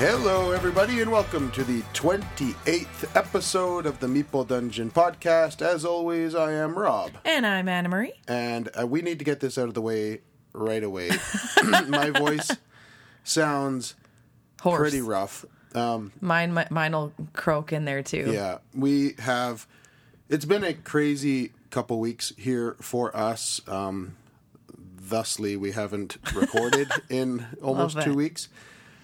Hello, everybody, and welcome to the 28th episode of the Meeple Dungeon podcast. As always, I am Robb, And I'm Anna Marie. and uh, we need to get this out of the way right away. My voice sounds hoarse. pretty rough. Um, Mine, mi- mine'll croak in there too. yeah, we have. It's been a crazy couple weeks here for us. Um, thusly, we haven't recorded in almost two weeks.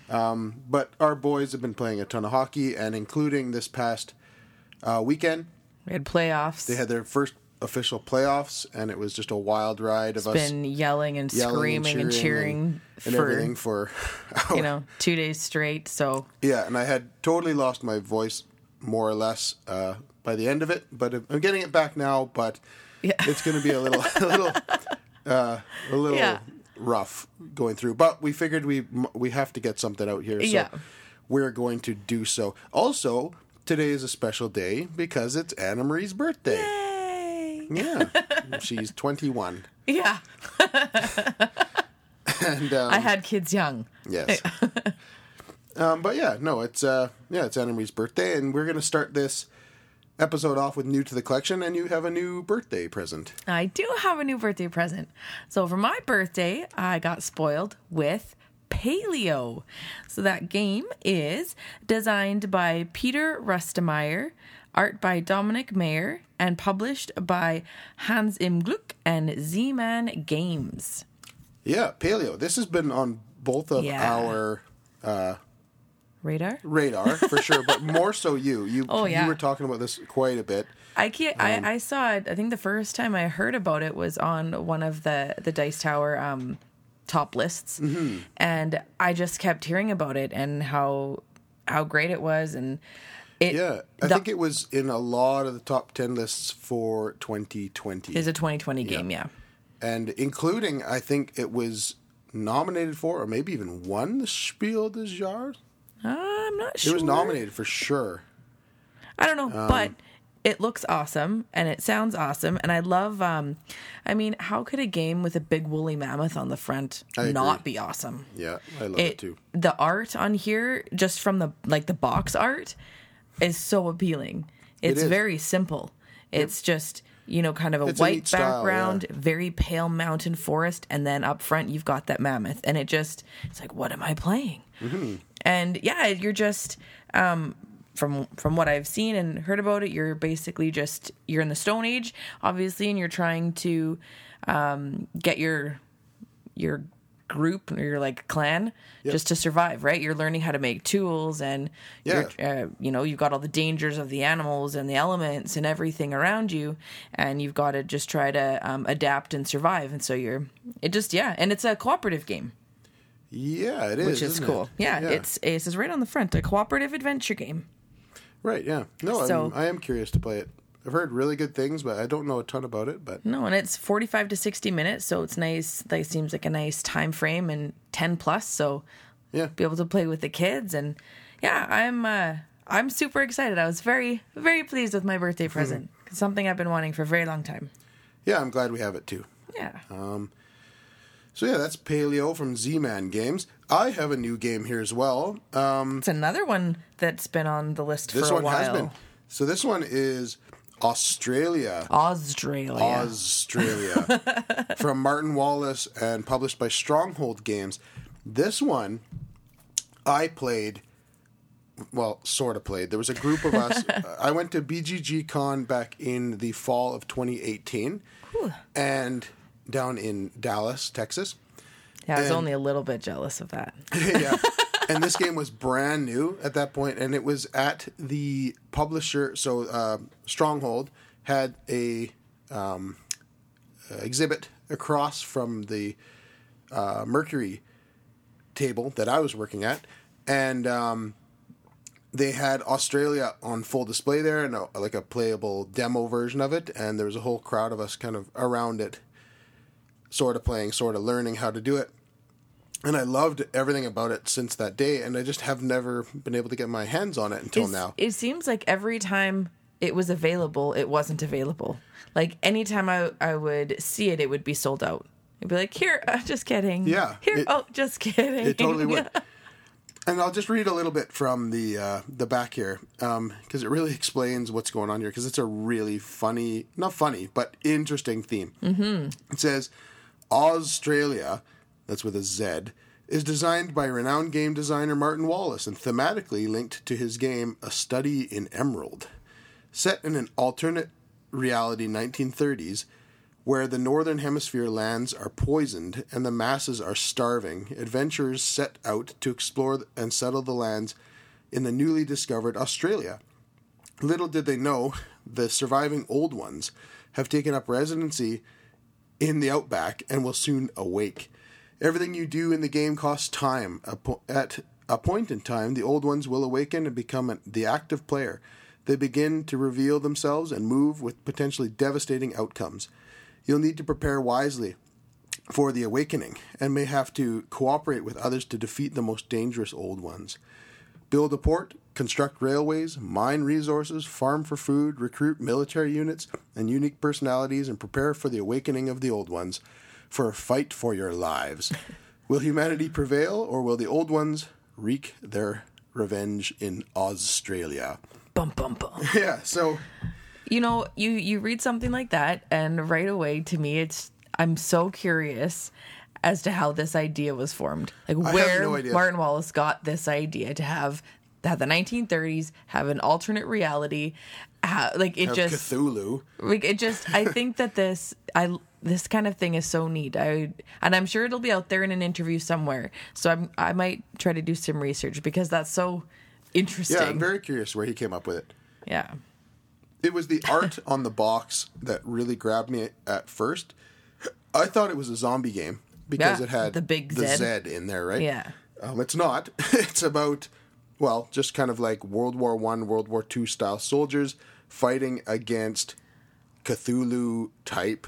Um, but our boys have been playing a ton of hockey, and including this past uh, weekend, We had playoffs. they had their first official playoffs, and it was just a wild ride of us been yelling and yelling screaming and cheering, and, and for everything for you know two days straight. So Yeah, and I had totally lost my voice more or less uh, by the end of it, but I'm getting it back now. But Yeah. it's going to be a little, a little, uh, a little Yeah. Rough going through. But we figured we we have to get something out here, so Yeah. we're going to do so. Also, today is a special day because it's Anna Marie's birthday. Yay! Yeah, she's 21, Yeah, and um, I had kids young. Yes. um, but yeah, no, it's uh, yeah, it's Anna Marie's birthday, and we're gonna start this episode off with new to the collection, and you have a new birthday present. I do have a new birthday present. So for my birthday, I got spoiled with Paleo. So that game is designed by Peter Rustemeyer, art by Dominik Mayer, and published by Hans Im Glück and Z-Man Games. Yeah, paleo. This has been on both of Yeah. our uh, Radar? radar for sure, but more so you. You Oh, yeah. you were talking about this quite a bit. I can't. I, I saw it. I think the first time I heard about it was on one of the the Dice Tower um, top lists, Mm-hmm. and I just kept hearing about it and how how great it was, and it Yeah, I the- think it was in a lot of the top ten lists for 2020, is a 2020 game. Yeah, and including I think it was nominated for, or maybe even won the Spiel des Jahres. I'm not sure. It was nominated for sure. I don't know, but it looks awesome and it sounds awesome, and I love. um I mean, how could a game with a big woolly mammoth on the front I not agree. be awesome? Yeah, I love it, it too. the art on here just from the like the box art is so appealing it's is. very simple it's just you know kind of a It's a white style, background very pale mountain forest and then up front you've got that mammoth and it just it's like what am i playing Mm-hmm. and yeah you're just um from from what I've seen and heard about it, you're basically just you're in the Stone Age, obviously, and you're trying to um, get your your group or your like clan just to survive right? You're learning how to make tools and you're uh, you know you've got all the dangers of the animals and the elements and everything around you and you've got to just try to um, adapt and survive and so you're it just yeah and it's a cooperative game Yeah, it is. which is cool it? yeah, it's it says right on the front a cooperative adventure game right. Yeah, no, So- I'm, I am curious to play it. I've heard really good things, but I don't know a ton about it. But no and it's 45 to 60 minutes so it's nice that seems like a nice time frame and 10 plus so yeah, be able to play with the kids and yeah i'm uh i'm super excited i was very very pleased with my birthday present it's something i've been wanting for a very long time yeah, I'm glad we have it too. yeah So yeah, that's Paleo from Z-Man Games. I have a new game here as well. Um, it's another one that's been on the list for a one while has been. So this one is AuZtralia. australia Australia from Martin Wallace and published by Stronghold Games. This one I played well, sort of played. There was a group of us. I went to BGG Con back in the fall of 2018 and down in Dallas, Texas. yeah i was and- only a little bit jealous of that yeah. And this game was brand new at that point, and it was at the publisher. So uh, Stronghold had a um, uh, exhibit across from the uh, Mercury table that I was working at, and um, they had AuZtralia on full display there, and a, like a playable demo version of it. And there was a whole crowd of us kind of around it, sort of playing, sort of learning how to do it and I loved everything about it since that day, and I just have never been able to get my hands on it until It's- now. it seems like every time it was available it wasn't available like anytime i i would see it it would be sold out I'd be like, here, uh, just kidding. Yeah, Here, it- oh, just kidding. It totally would. And I'll just read a little bit from the uh, the back here because it really explains what's going on here because it's a really funny, not funny, but interesting theme. Mm-hmm. It says AuZtralia, that's with a Z, is designed by renowned game designer Martin Wallace and thematically linked to his game A Study in Emerald. Set in an alternate reality 1930s, where the northern hemisphere lands are poisoned and the masses are starving, adventurers set out to explore and settle the lands in the newly discovered Australia. Little did they know, the surviving old ones have taken up residency in the outback and will soon awake. Everything you do in the game costs time. At a point in time, the old ones will awaken and become the active player. They begin to reveal themselves and move with potentially devastating outcomes. You'll need to prepare wisely for the awakening and may have to cooperate with others to defeat the most dangerous old ones. Build a port, construct railways, mine resources, farm for food, recruit military units and unique personalities, and prepare for the awakening of the old ones for a fight for your lives. will humanity prevail, or will the old ones wreak their revenge in AuZtralia? Bum bum bum. Yeah, so You know, you you read something like that, and right away to me, it's I'm so curious as to how this idea was formed. Like where no. Martin Wallace got this idea to have have the 1930s, have an alternate reality, ha like it have just Cthulhu. like it just I think that this I this kind of thing is so neat. I and I'm sure it'll be out there in an interview somewhere. So I'm I might try to do some research because that's so interesting. Yeah, I'm very curious where he came up with it. yeah. It was the art on the box that really grabbed me at first. I thought it was a zombie game because Yeah, it had the big the Z. Z in there, right? Yeah. Um, it's not. it's about well, just kind of like World War One, World War Two style soldiers fighting against Cthulhu type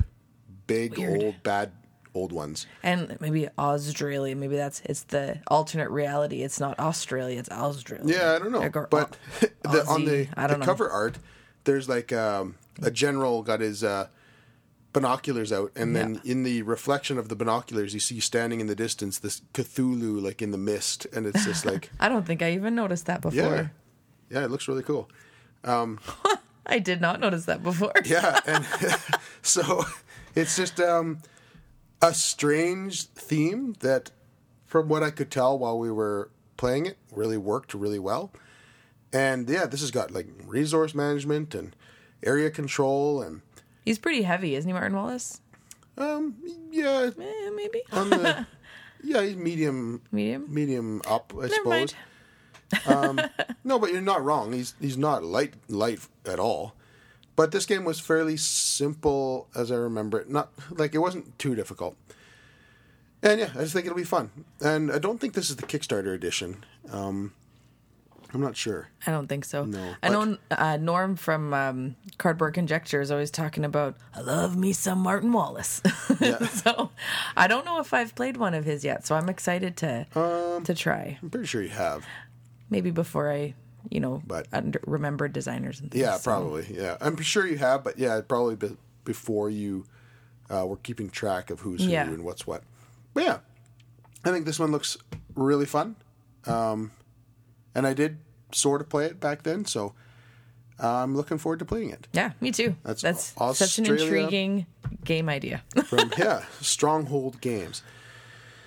big Weird. old bad old ones. And maybe Australia. Maybe that's it's the alternate reality. It's not Australia. It's Australia. Yeah, I don't know. Or but the, on the, I the cover art, there's like um, a general got his uh, binoculars out, and then in the reflection of the binoculars, you see standing in the distance this Cthulhu, like in the mist, and it's just like, I don't think I even noticed that before. yeah, yeah, it looks really cool. I did not notice that before. Yeah, and so it's just um, a strange theme that, from what I could tell while we were playing it, really worked really well. And yeah, this has got like resource management and area control and He's pretty heavy, isn't he, Martin Wallace? um yeah Eh, maybe on the yeah he's medium medium. medium up I Never suppose. mind. Um, no, but you're not wrong. He's he's not light light at all. But this game was fairly simple as I remember it. Not like it wasn't too difficult. And yeah, I just think it'll be fun. And I don't think this is the Kickstarter edition. Um, I'm not sure. I don't think so. No, I know uh, Norm from um, Cardboard Conjecture is always talking about I love me some Martin Wallace. Yeah. so I don't know if I've played one of his yet. So I'm excited to Um, to try. I'm pretty sure you have. Maybe before I, you know, But- under, remember designers and things. Yeah, so- probably. Yeah, I'm sure you have. But yeah, probably be- before you uh, were keeping track of who's Yeah. who and what's what. But yeah, I think this one looks really fun. Um, and I did sort of play it back then, so I'm looking forward to playing it. Yeah, me too. That's That's, such an intriguing game idea. From yeah, Stronghold Games.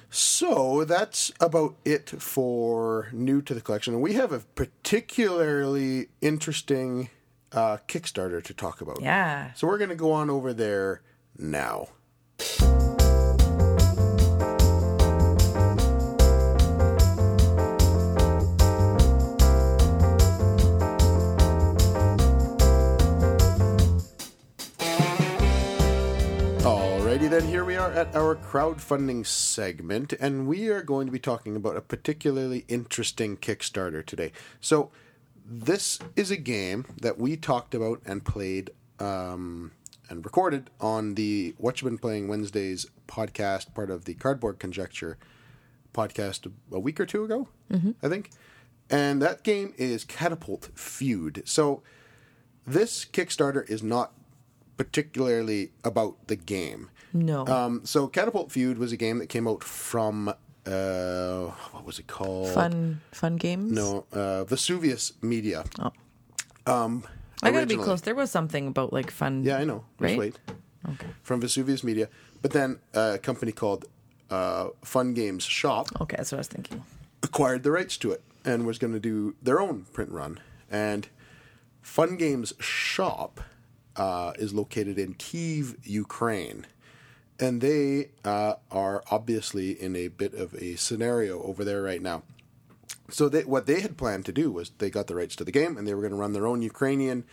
So that's about it for new to the collection. And we have a particularly interesting uh, Kickstarter to talk about. yeah. So we're going to go on over there now. Then, here we are at our crowdfunding segment, and we are going to be talking about a particularly interesting Kickstarter today. So, this is a game that we talked about and played um, and recorded on the What You've Been Playing Wednesdays podcast, part of the Cardboard Conjecture podcast a week or two ago, I think. And that game is Catapult Feud. So, this Kickstarter is not particularly about the game. No. Um, so Catapult Feud was a game that came out from uh, what was it called? Fun, fun games. No, uh, Vesuvius Media. Oh. Um, I gotta be originally. close. There was something about like fun. Yeah, I know. Just Right? wait. Okay. From Vesuvius Media, but then uh, a company called uh, Fun Games Shop Okay, that's what I was thinking. acquired the rights to it and was going to do their own print run. And Fun Games Shop uh, is located in Kiev, Ukraine. And they uh, are obviously in a bit of a scenario over there right now. So they, what they had planned to do was they got the rights to the game and they were going to run their own Ukrainian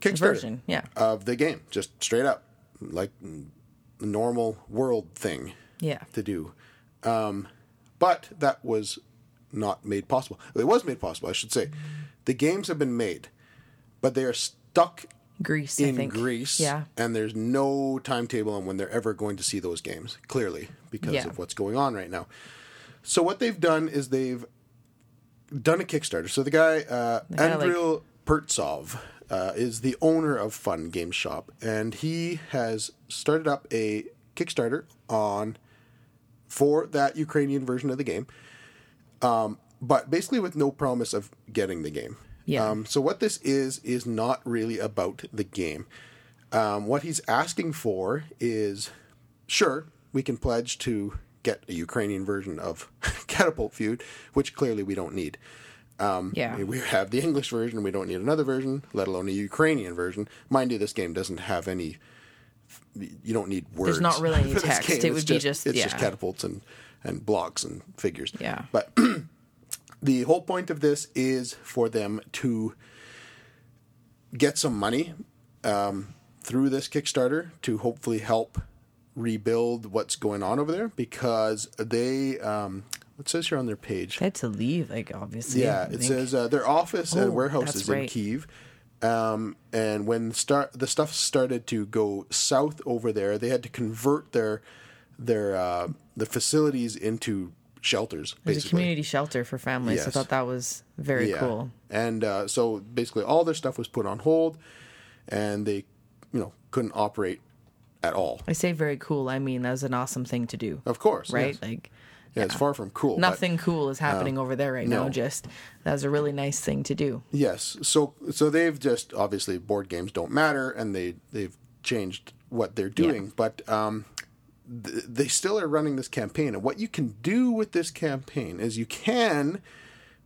Kickstarter Version, yeah. of the game, just straight up, like normal world thing Yeah. to do. Um, but that was not made possible. It was made possible, I should say. The games have been made, but they are stuck Greece, I in think. Greece, Yeah. and there's no timetable on when they're ever going to see those games. Clearly, because Yeah. of what's going on right now. So what they've done is they've done a Kickstarter. So the guy uh, guy, like- Pertsov uh, is the owner of Fun Game Shop, and he has started up a Kickstarter on for that Ukrainian version of the game, um, but basically with no promise of getting the game. Yeah. Um, so what this is is not really about the game. Um, what he's asking for is, sure, we can pledge to get a Ukrainian version of Catapult Feud, which clearly we don't need. Um, Yeah. We have the English version. We don't need another version, let alone a Ukrainian version. Mind you, this game doesn't have any. You don't need words. There's not really any text. It would It's be just- it's just catapults and and blocks and figures. Yeah. But the whole point of this is for them to get some money um, through this Kickstarter to hopefully help rebuild what's going on over there because they. Um, it says here on their page. They had to leave, like obviously. Yeah, it think. says uh, their office Oh, and warehouse is in. Kiev. Um, and when start the stuff started to go south over there, they had to convert their their uh, the facilities into shelters. It was a community shelter for families. I thought that was very Yeah. cool. And uh, so basically, all their stuff was put on hold, and they, you know, couldn't operate at all. I say very cool. I mean, that was an awesome thing to do, Of course, right? yes. Like yeah, it's far from cool. but- nothing cool is happening over there right now. Just that was a really nice thing to do. Yes. So so they've just obviously board games don't matter, and they they've changed what they're doing, but um, th- they still are running this campaign. And what you can do with this campaign is you can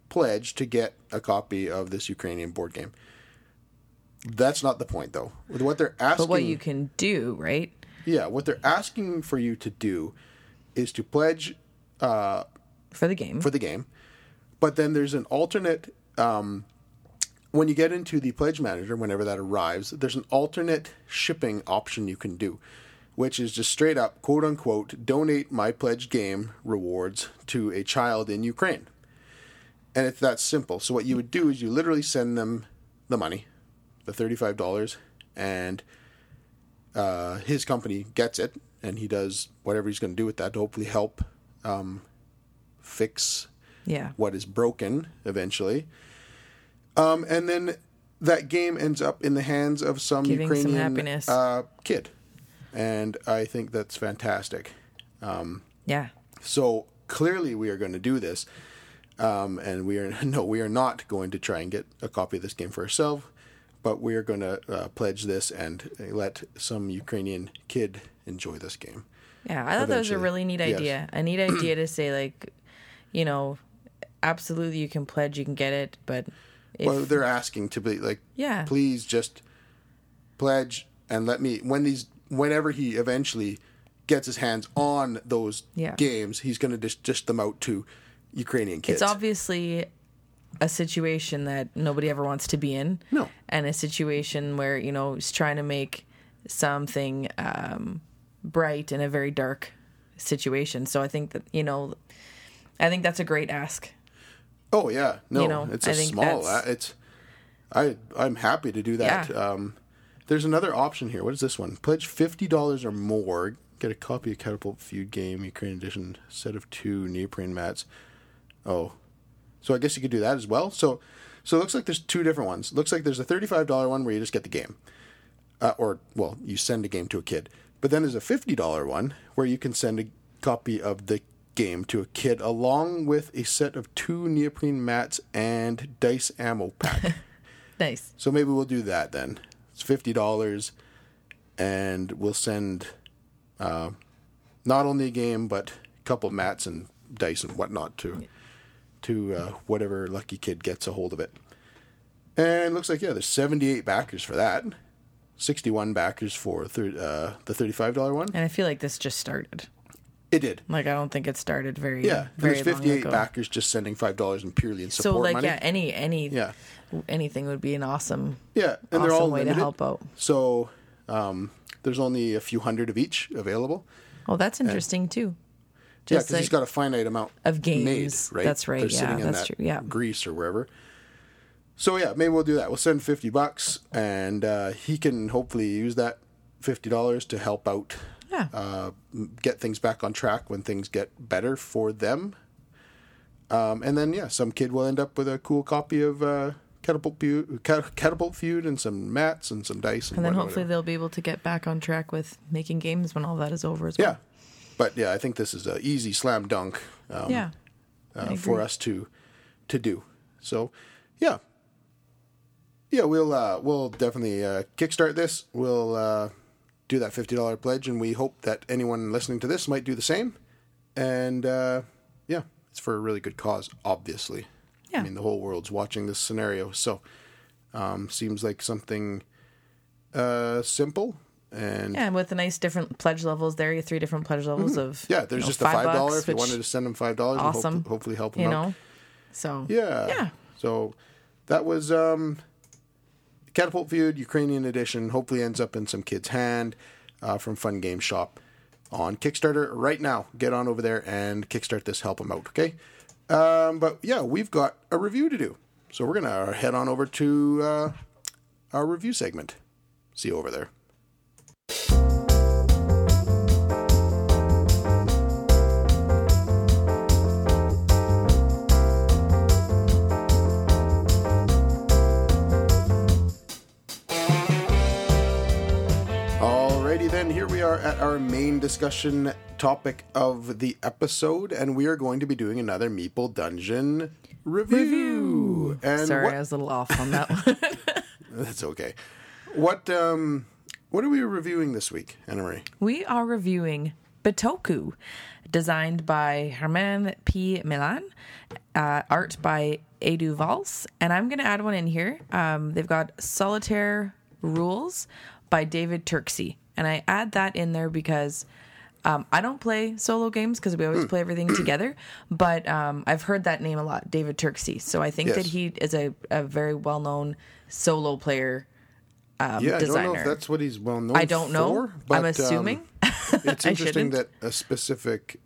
pledge to get a copy of this Ukrainian board game. That's not the point, though. What they're asking, But what you can do, right? yeah, what they're asking for you to do is to pledge For the game. for the game. But then there's an alternate. Um, when you get into the pledge manager, whenever that arrives, there's an alternate shipping option you can do, which is just straight up, quote unquote, donate my pledged game rewards to a child in Ukraine. And it's that simple. So what you would do is you literally send them the money, the thirty-five dollars, and uh, his company gets it, and he does whatever he's going to do with that to hopefully help um, fix yeah. what is broken eventually. Um, and then that game ends up in the hands of some Giving Ukrainian happiness. Uh, kid, and I think that's fantastic. Yeah. So clearly, we are going to do this, um, and we are no, we are not going to try and get a copy of this game for ourselves, but we are going to uh, pledge this and let some Ukrainian kid enjoy this game. Yeah, I thought that was a really neat Yes. idea. A neat idea to say like, you know, absolutely you can pledge, you can get it, but if, well, they're asking to be like, Yeah. please just pledge and let me when these whenever he eventually gets his hands on those Yeah. games, he's going to dish, dish them out to Ukrainian kids. it's obviously a situation that nobody ever wants to be in. No. And a situation where, you know, he's trying to make something um, bright in a very dark situation. So I think that, you know, I think that's a great ask. Oh yeah, no, You know, it's a small. It's I I'm happy to do that. Yeah. Um, there's another option here. What is this one? Pledge fifty dollars or more. Get a copy of Catapult Feud game Ukraine edition set of two neoprene mats. Oh, so I guess you could do that as well. So so it looks like there's two different ones. Looks like there's a thirty five dollar one where you just get the game, uh, or well you send a game to a kid. But then there's a fifty dollar one where you can send a copy of the game to a kid along with a set of two neoprene mats and dice ammo pack. Nice. so maybe we'll do that then. It's fifty dollars, and we'll send uh, not only a game but a couple mats and dice and whatnot to to uh, whatever lucky kid gets a hold of it. And looks like yeah, there's seventy eight backers for that. 61 backers for thir- uh, the $35 one. And I feel like this just started. It did. Like I don't think it started very Yeah, and very there's long 58 ago. backers just sending five dollars in purely in support. So like money. yeah, any any Yeah. anything would be an awesome yeah, and awesome they're all way limited. to help out. So um, there's only a few hundred of each available. Oh, that's interesting too. yeah, Just because he's like- got a finite amount Of games. Made, right? That's right, They're yeah, sitting in that's that true, yeah. Greece or wherever. So yeah, maybe we'll do that. We'll send fifty bucks, and uh, he can hopefully use that fifty dollars to help out yeah. uh, get things back on track when things get better for them. Um, and then, yeah, some kid will end up with a cool copy of uh, Catapult, Feud, Catapult Feud and some mats and some dice. And, and then whatnot, hopefully they'll be able to get back on track with making games when all that is over as well. Yeah. But yeah, I think this is an easy slam dunk um, Yeah. uh, for us to to do. So, yeah. Yeah, we'll uh, we'll definitely uh, kickstart this. We'll uh, do that fifty dollar pledge, and we hope that anyone listening to this might do the same. And uh, yeah, it's for a really good cause, obviously. Yeah. I mean, the whole world's watching this scenario, so um, seems like something uh, simple and Yeah, and with the nice different pledge levels there, you have three different pledge levels of Mm-hmm. yeah. There's you know, just a five dollar if you wanted to send them five dollars. Awesome. Hopefully, hopefully help them you out. know. So Yeah. Yeah. So that was um, Catapult Feud Ukrainian edition. Hopefully ends up in some kid's hand uh, from Fun Game Shop on Kickstarter right now. Get on over there and kickstart this. Help them out. Okay. Um, but yeah, we've got a review to do. So we're gonna head on over to uh, our review segment. See you over there. We are at our main discussion topic of the episode, and we are going to be doing another Meeple Dungeon review. And sorry, what, I was a little off on that one. that's okay. What um, what are we reviewing this week, Anna Marie? we are reviewing Bitoku, designed by Germán P. Millán, uh, art by Edu Valls, and I'm going to add one in here. Um, they've got Solitaire Rules by David Turczi, and I add that in there because um, I don't play solo games because we always play everything together, but um, I've heard that name a lot, David Turczi. So I think Yes. that he is a, a very well known solo player. Um, yeah, I don't know if that's what he's well known. I don't know. for, but, I'm um, assuming. it's interesting that a specific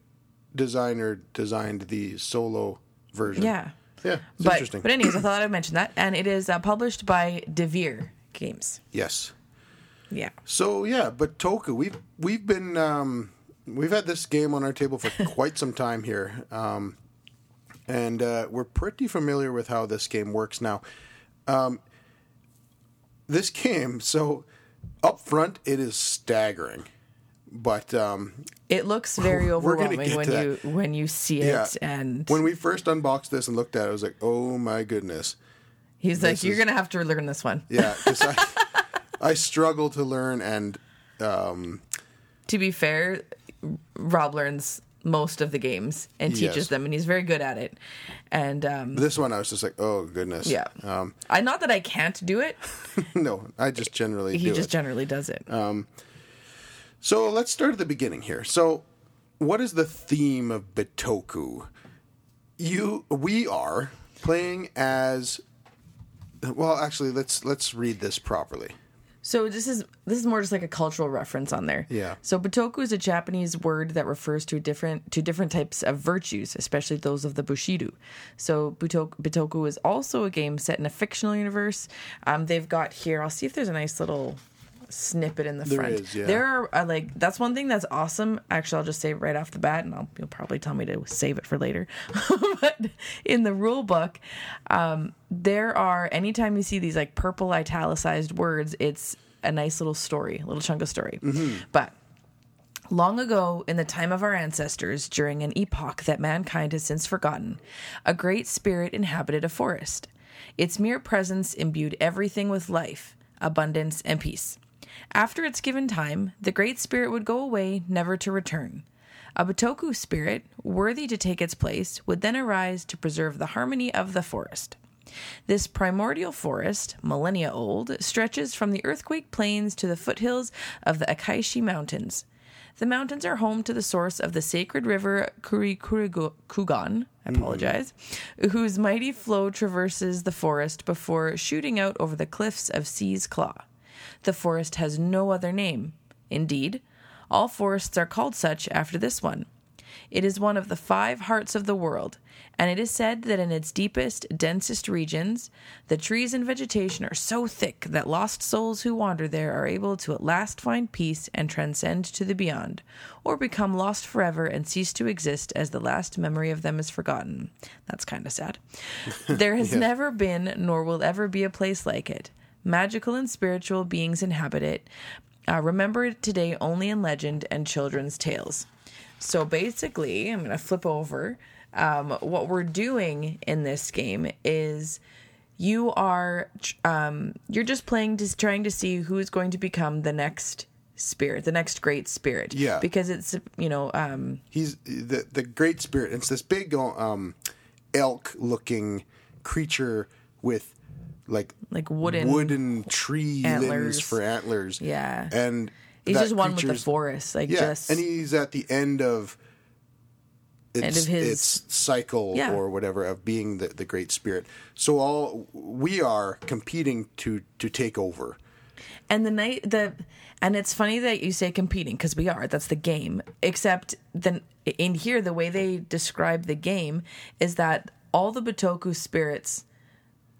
designer designed the solo version. Yeah. yeah, it's but interesting. but anyways, I thought I'd mention that, and it is uh, published by Devir Games. yes. Yeah, So yeah, Bitoku, we've we've been um, we've had this game on our table for quite some time here, um, and uh, we're pretty familiar with how this game works now. Um, this game, so up front, it is staggering, but um, it looks very overwhelming when you when you see it, yeah, and when we first unboxed this and looked at it, I was like, oh my goodness. he's like, "You're is- gonna have to learn this one." Yeah. I, I struggle to learn, and um, To be fair, Robb learns most of the games and teaches Yes. them, and he's very good at it. And um, this one I was just like, oh goodness. yeah, Um, I not that I can't do it. no, I just generally He just it. generally does it. So let's start at the beginning here. So, what is the theme of Bitoku? You, we are playing as. Well, actually, let's let's read this properly. So this is this is more just like a cultural reference on there. Yeah. So bitoku is a Japanese word that refers to different to different types of virtues, especially those of the bushido. So bitoku is also a game set in a fictional universe. Um, they've got here. I'll see if there's a nice little snippet in the There front. is, yeah. There are uh, like that's one thing that's awesome. Actually, I'll just say right off the bat, and I'll, you'll probably tell me to save it for later. but in the rule book, um, there are anytime you see these like purple italicized words, it's a nice little story, a little chunk of story. Mm-hmm. But Long ago, in the time of our ancestors, during an epoch that mankind has since forgotten, a great spirit inhabited a forest. Its mere presence imbued everything with life, abundance, and peace. After its given time, the great spirit would go away, never to return. A Bitoku spirit, worthy to take its place, would then arise to preserve the harmony of the forest. This primordial forest, millennia old, stretches from the earthquake plains to the foothills of the Akaishi Mountains. The mountains are home to the source of the sacred river Kurikugan, I mm. apologize, whose mighty flow traverses the forest before shooting out over the cliffs of Sea's Claw. The forest has no other name. Indeed, all forests are called such after this one. It is one of the five hearts of the world, and it is said that in its deepest, densest regions, the trees and vegetation are so thick that lost souls who wander there are able to at last find peace and transcend to the beyond, or become lost forever and cease to exist as the last memory of them is forgotten. That's kind of sad. There has never been, nor will ever be, a place like it. Magical and spiritual beings inhabit it. Uh, remember it today only in legend and children's tales. So basically, I'm going to flip over. Um, what we're doing in this game is you are um, you're just playing just trying to see who is going to become the next spirit the next great spirit Yeah. because it's you know um He's the the great spirit. It's this big um, elk looking creature with like like wooden wooden tree limbs antlers. for antlers. Yeah. and he's just one with the forest like Yeah, just and he's at the end of its, of his- its cycle Yeah. or whatever of being the, the great spirit. So all we are competing to to take over. And the night the and it's funny that you say competing because we are. That's the game. Except then in here, the way they describe the game is that all the Bitoku spirits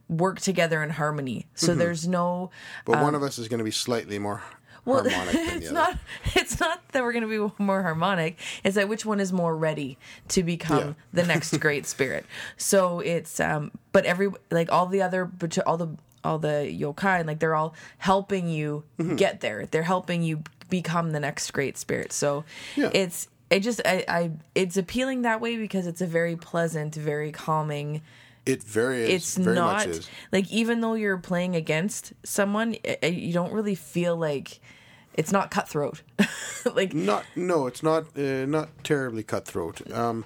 work together in harmony. So there's no But one of us is going to be slightly more Um, well, harmonic than the it's other. not. It's not that we're going to be more harmonic. It's that which one is more ready to become Yeah. the next great spirit. So it's um, but every like all the other but all the all the yokai like they're all helping you Mm-hmm. get there. They're helping you become the next great spirit. So Yeah. it's it just I, I it's appealing that way because it's a very pleasant, very calming It very is, it's very not much is. like even though you're playing against someone you don't really feel like it's not cutthroat. Like Not no, it's not uh, not terribly cutthroat. Um,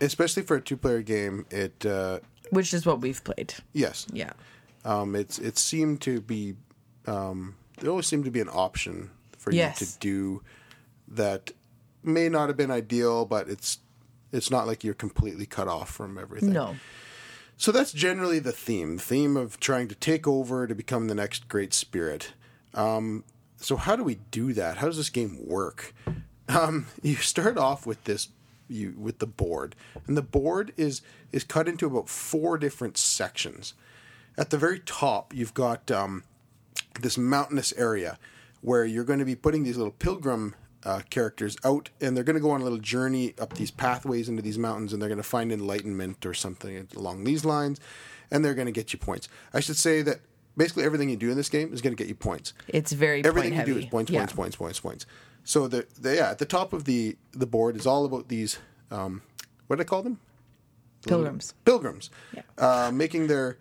especially for a two player game, it uh, which is what we've played. Yes, yeah. Um, it's it seemed to be um, there always seemed to be an option for you to do that. May not have been ideal, but it's it's not like you're completely cut off from everything. no So that's generally the theme. The theme of trying to take over to become the next great spirit. Um, so how do we do that? How does this game work? Um, you start off with this you with the board, and the board is is cut into about four different sections. At the very top, you've got um, this mountainous area where you're going to be putting these little pilgrim uh, characters out, and they're going to go on a little journey up these pathways into these mountains, and they're going to find enlightenment or something along these lines, and they're going to get you points. I should say that basically everything you do in this game is going to get you points. it's very Everything you heavy. do is points, Yeah. points, points, points, points. So the, the yeah, at the top of the the board is all about these. Um, what do I call them? pilgrims pilgrims Yeah. uh, making their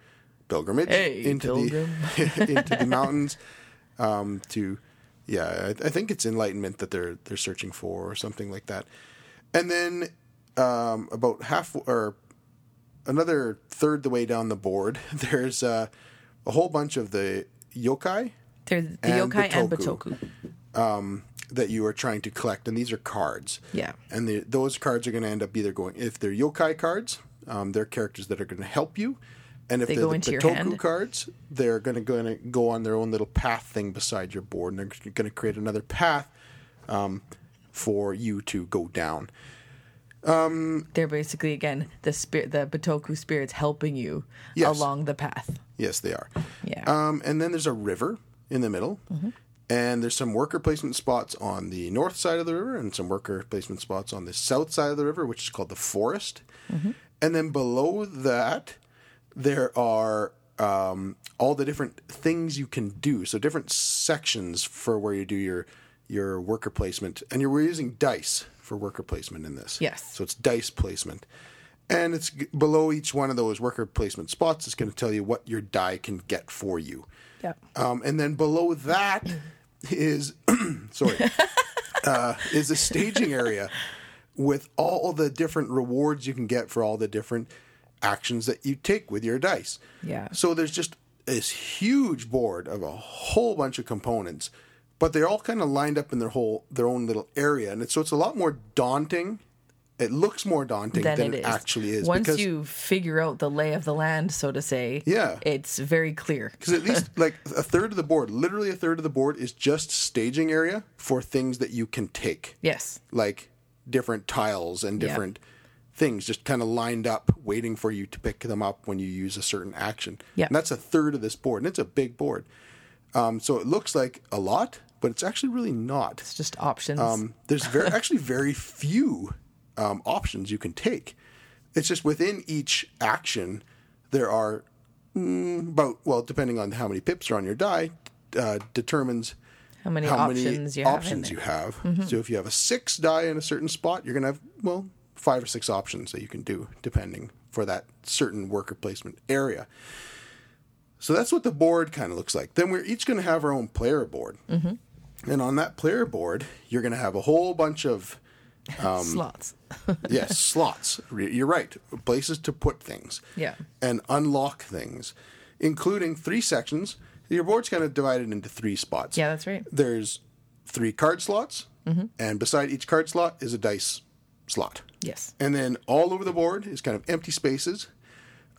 pilgrimage Hey, into pilgrim. the into the mountains um, to yeah I, I think it's enlightenment that they're they're searching for or something like that and then um, about half or another third the way down the board there's uh, a whole bunch of the yokai they're the And yokai and Bitoku. bitoku that you are trying to collect, and these are cards. Yeah. And the, those cards are going to end up either going if they're yokai cards, um, they're characters that are going to help you, and if They go the into your Bitoku hand. cards, they're going to going to go on their own little path thing beside your board, and they're going to create another path um, for you to go down. they're basically again the spirit the bitoku spirits helping you Yes. along the path Yes, they are. Yeah. Um, and then there's a river in the middle. And there's some worker placement spots on the north side of the river and some worker placement spots on the south side of the river, which is called the forest. And then below that, there are um, all the different things you can do. So different sections for where you do your your worker placement, and you're we're using dice for worker placement in this. Yes. So it's dice placement, and it's below each one of those worker placement spots. It's going to tell you what your die can get for you. Yep. Um, and then below that is sorry uh, is a staging area with all the different rewards you can get for all the different actions that you take with your dice. Yeah. So there's just this huge board of a whole bunch of components, but they're all kind of lined up in their whole their own little area, and it's, so it's a lot more daunting. It looks more daunting Than than it it, is. actually is. Once because, you figure out the lay of the land, so to say, Yeah. it's very clear. Because at least like a third of the board, literally a third of the board, is just staging area for things that you can take, Yes. like different tiles and Yeah. Things, just kind of lined up, waiting for you to pick them up when you use a certain action. Yeah. and that's a third of this board, and it's a big board. Um, so it looks like a lot, but it's actually really not. It's just options. Um, there's very actually very few um, options you can take. It's just within each action there are mm, about well, depending on how many pips are on your die, uh, determines how many how options many you have options. Mm-hmm. you have. So if you have a six die in a certain spot, you're gonna have well five or six options that you can do depending for that certain worker placement area. So that's what the board kind of looks like. Then we're each going to have our own player board. Mm-hmm. And on that player board, you're going to have a whole bunch of um, Slots. yes, slots. You're right. Places to put things. Yeah. And unlock things, including three sections. Your board's kind of divided into three spots. Yeah, that's right. There's three card slots, Mm-hmm. and beside each card slot is a dice slot. Yes. And then all over the board is kind of empty spaces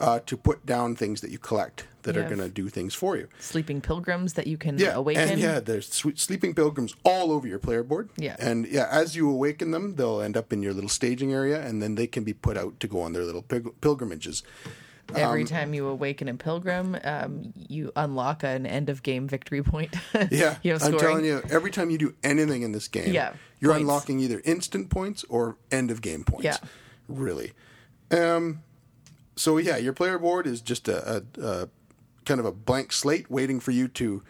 uh, to put down things that you collect that You are going to do things for you. Sleeping pilgrims that you can Yeah, awaken. and yeah, there's sweet sleeping pilgrims all over your player board. Yeah. and yeah, as you awaken them, they'll end up in your little staging area, and then they can be put out to go on their little pil- pilgrimages. Every um, time you awaken a pilgrim, um, you unlock an end of game victory point. Yeah, you know, I'm telling you, every time you do anything in this game, Yeah, you're points. unlocking either instant points or end of game points. Yeah. really. Um, so yeah, your player board is just a, a, a kind of a blank slate, waiting for you to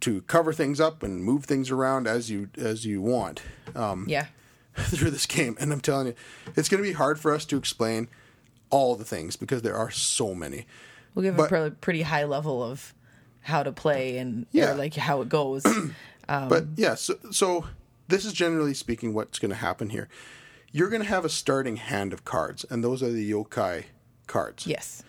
to cover things up and move things around as you as you want. Um, Yeah. through this game. And I'm telling you, it's going to be hard for us to explain all the things because there are so many. We'll give a But- pre- pretty high level of how to play and Yeah. like how it goes. Um, but yeah, so, so this is generally speaking what's going to happen here. You're going to have a starting hand of cards, and those are the yokai cards. yes.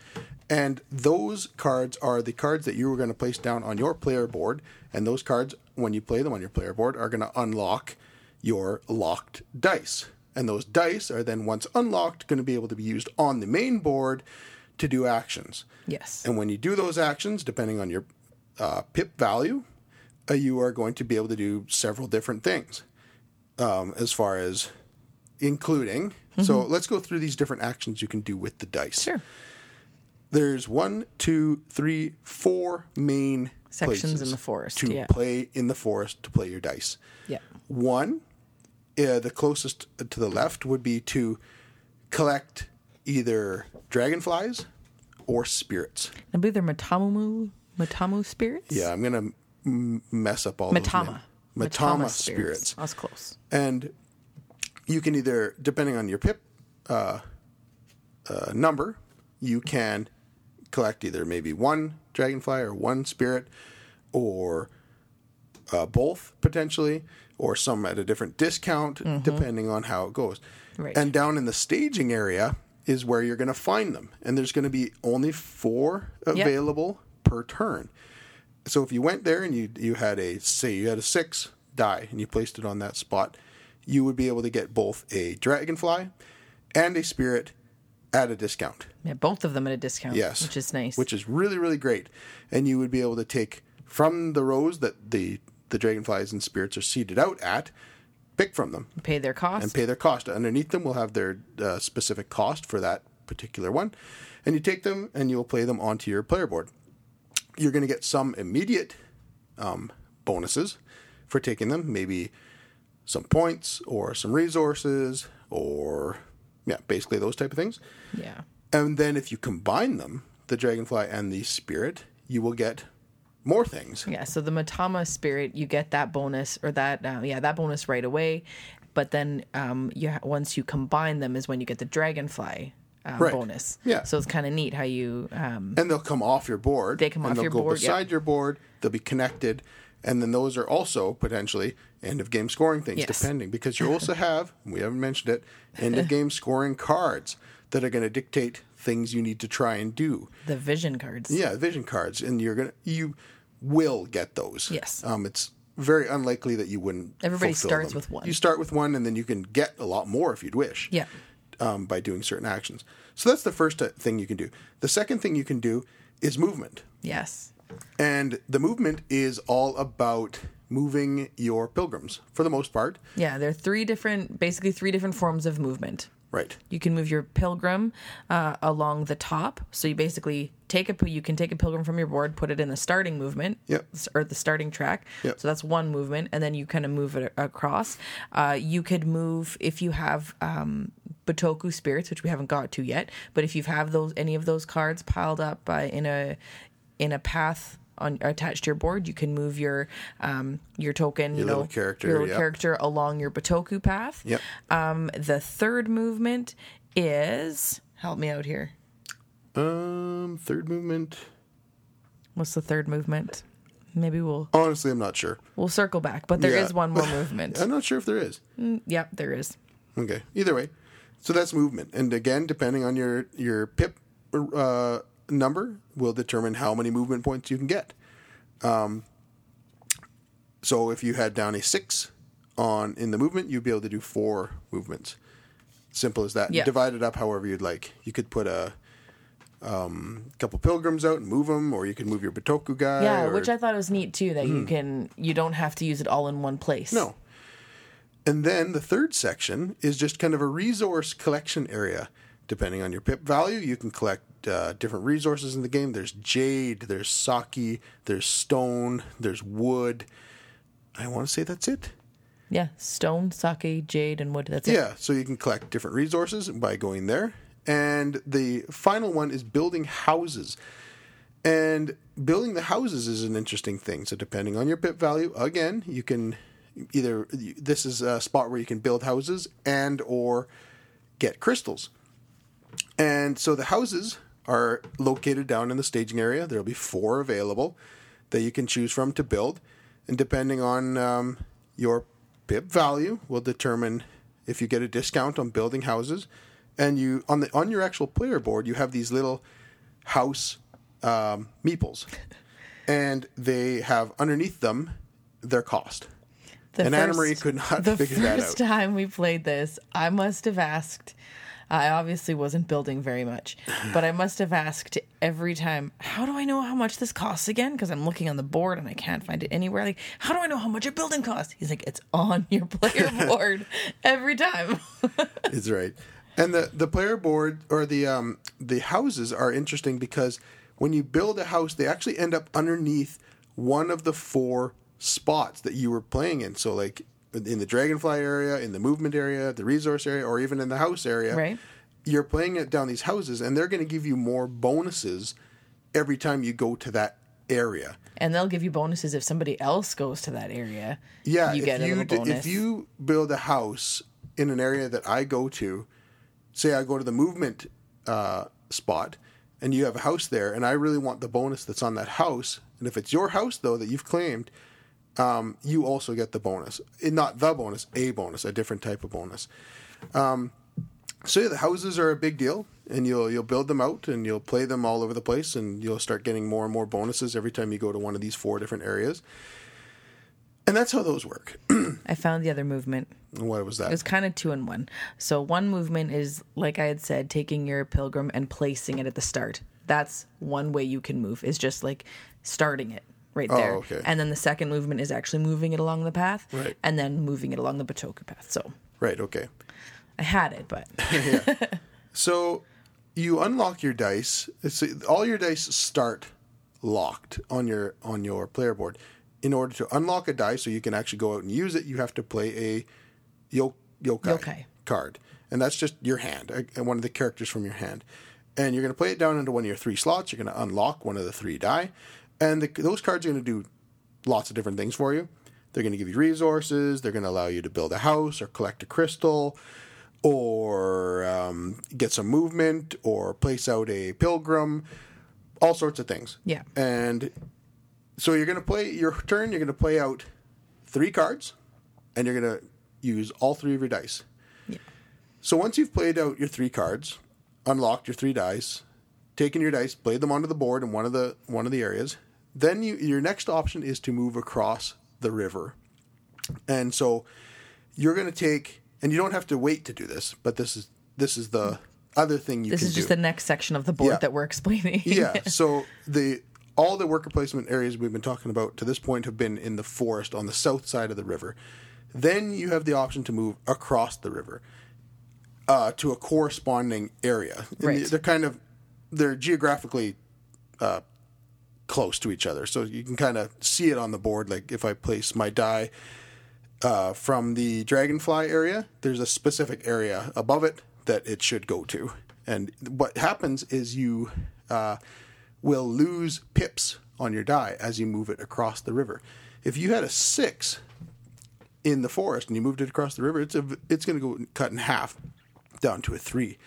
And those cards are the cards that you were going to place down on your player board. And those cards, when you play them on your player board, are going to unlock your locked dice. And those dice are then, once unlocked, going to be able to be used on the main board to do actions. Yes. And when you do those actions, depending on your uh, pip value, uh, you are going to be able to do several different things um, as far as including. So let's go through these different actions you can do with the dice Sure. there's one, two, three, four main Sections in the forest, to yeah. play in the forest to play your dice. Yeah. One, uh, the closest to the left would be to collect either dragonflies or spirits. I believe they're Matamu Matamu spirits. Yeah, I'm gonna m- mess up all Matama. names. Matama, spirits. That's close. and you can either, depending on your pip uh, uh, number, you can collect either maybe one dragonfly or one spirit, or uh, both potentially, or some at a different discount, mm-hmm. depending on how it goes. Right. And down in the staging area is where you're going to find them, and there's going to be only four available per turn. So if you went there and you you had a say you had a six die and you placed it on that spot, you would be able to get both a dragonfly and a spirit at a discount. Yeah, both of them at a discount. Yes, Which is nice. Which is really really great, and you would be able to take from the rows that the the dragonflies and spirits are seeded out at, pick from them pay their cost. and pay their cost. Underneath them will have their uh, specific cost for that particular one, and you take them and you'll play them onto your player board. You're going to get some immediate um, bonuses for taking them, maybe some points or some resources or yeah, basically those type of things. yeah. And then if you combine them, the dragonfly and the spirit, you will get more things. Yeah, so the Matama spirit, you get that bonus or that uh, yeah that bonus right away, but then um, you ha- once you combine them is when you get the dragonfly uh, Right. bonus. Yeah. so it's kind of neat how you um, and they'll come off your board. They come and off they'll your go board, beside your board. They'll be connected, and then those are also potentially end of game scoring things, Yes. depending because you also have we haven't mentioned it end of game scoring cards that are going to dictate things you need to try and do. the vision cards. Yeah, vision cards, and you're gonna you will get those. Yes. um, it's very unlikely that you wouldn't. Everybody starts them. with one. You start with one, and then you can get a lot more if you'd wish Yeah. um, by doing certain actions. So that's the first uh, thing you can do. The second thing you can do is movement. Yes. And the movement is all about moving your pilgrims for the most part. Yeah, there are three different, basically three different forms of movement. Right. You can move your pilgrim uh, along the top. So you basically take a you can take a pilgrim from your board, put it in the starting movement, Yep. or the starting track. Yep. So that's one movement, and then you kind of move it across. Uh, you could move if you have um, Bitoku spirits, which we haven't got to yet. But if you have those any of those cards piled up uh, in a in a path. On, attached to your board, you can move your um, your token, you Your know, character, your yep. character along your Bitoku path. Yep. Um, the third movement is help me out here. Um, third movement. What's the third movement? Maybe we'll Honestly, I'm not sure. we'll circle back, but there is Yeah. one more movement. I'm not sure if there is. yep, there is. Okay. Either way, so that's movement, and again, depending on your your pip uh, number, will determine how many movement points you can get. Um, so if you had down a six on in the movement, you'd be able to do four movements. Simple as that. Yeah. Divide it up however you'd like. You could put a um, couple pilgrims out and move them, or you can move your Bitoku guy. Yeah, or- which I thought was neat too. That you can you don't have to use it all in one place. No. And then the third section is just kind of a resource collection area. Depending on your pip value, you can collect uh, different resources in the game. There's jade, there's sake, there's stone, there's wood. I want to say that's it. Yeah, stone, sake, jade, and wood. That's it. Yeah, so you can collect different resources by going there. And the final one is building houses. And building the houses is an interesting thing. So depending on your pip value, again, you can either this is a spot where you can build houses and or get crystals. And so the houses are located down in the staging area. There'll be four available that you can choose from to build, and depending on um, your pip value, will determine if you get a discount on building houses. And you on the on your actual player board, you have these little house um, meeples, and they have underneath them their cost. The and Anna Marie could not figure that out. The first time we played this, I must have asked. I obviously wasn't building very much, but I must have asked every time, "How do I know how much this costs again?" Because I'm looking on the board and I can't find it anywhere. Like, how do I know how much a building costs? He's like, "It's on your player board every time." it's right. And the the player board or the um the houses are interesting because when you build a house, they actually end up underneath one of the four spots that you were playing in. So like in the dragonfly area, in the movement area, the resource area, or even in the house area. Right. You're playing it down these houses and they're gonna give you more bonuses every time you go to that area. and they'll give you bonuses if somebody else goes to that area. Yeah, you if get a you little bonus. if you build a house in an area that I go to, say I go to the movement uh, spot, and you have a house there, and I really want the bonus that's on that house, and if it's your house though that you've claimed, um, you also get the bonus. Eh, Not the bonus, a bonus, a different type of bonus. Um, so yeah, the houses are a big deal, and you'll you'll build them out, and you'll play them all over the place, and you'll start getting more and more bonuses every time you go to one of these four different areas. And that's how those work. I found the other movement. what was that? It was kind of two in one. So one movement is, like I had said, taking your pilgrim and placing it at the start. That's one way you can move. Is just like starting it right there. Oh, okay. And then the second movement is actually moving it along the path, Right. and then moving it along the Bitoku path. So right. Okay. I had it, but So you unlock your dice. So all your dice start locked on your on your player board. In order to unlock a die, so you can actually go out and use it, you have to play a yo- yokai, Yokai. card, and that's just your hand, uh, and one of the characters from your hand. And you're going to play it down into one of your three slots. You're going to unlock one of the three die, And the, those cards are going to do lots of different things for you. They're going to give you resources. They're going to allow you to build a house or collect a crystal or um, get some movement or place out a pilgrim, all sorts of things. Yeah. And so you're going to play your turn, you're going to play out three cards and you're going to use all three of your dice. Yeah. So once you've played out your three cards, unlocked your three dice, taken your dice, played them onto the board in one of the one of the areas, then you your next option is to move across the river. And so you're going to take and you don't have to wait to do this, but this is this is the other thing you This is just do. the next section of the board Yeah. that we're explaining. yeah. So the all the worker placement areas we've been talking about to this point have been in the forest on the south side of the river. Then you have the option to move across the river uh, to a corresponding area. Right. They're kind of they're geographically uh, close to each other, so you can kind of see it on the board. Like if I place my die uh, from the dragonfly area, there's a specific area above it that it should go to. And what happens is you uh, will lose pips on your die as you move it across the river. If you had a six in the forest and you moved it across the river, it's a, it's going to go cut in half down to a three.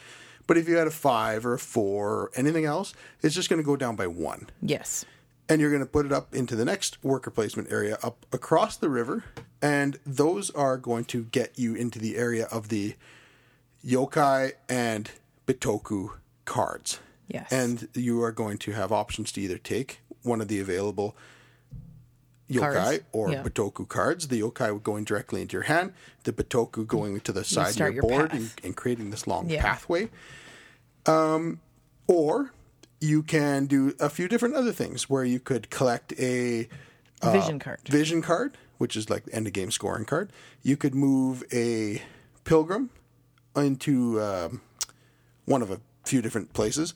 But if you had a five or a four or anything else, it's just going to go down by one Yes. and you're going to put it up into the next worker placement area up across the river and those are going to get you into the area of the yokai and bitoku cards Yes. and you are going to have options to either take one of the available yokai Cards, or yeah. bitoku cards the yokai going directly into your hand the bitoku going to the side of your your board and, and creating this long Yeah. pathway Um, or you can do a few different other things where you could collect a uh, Vision card. vision card, which is like the end of game scoring card. You could move a pilgrim into um, one of a few different places.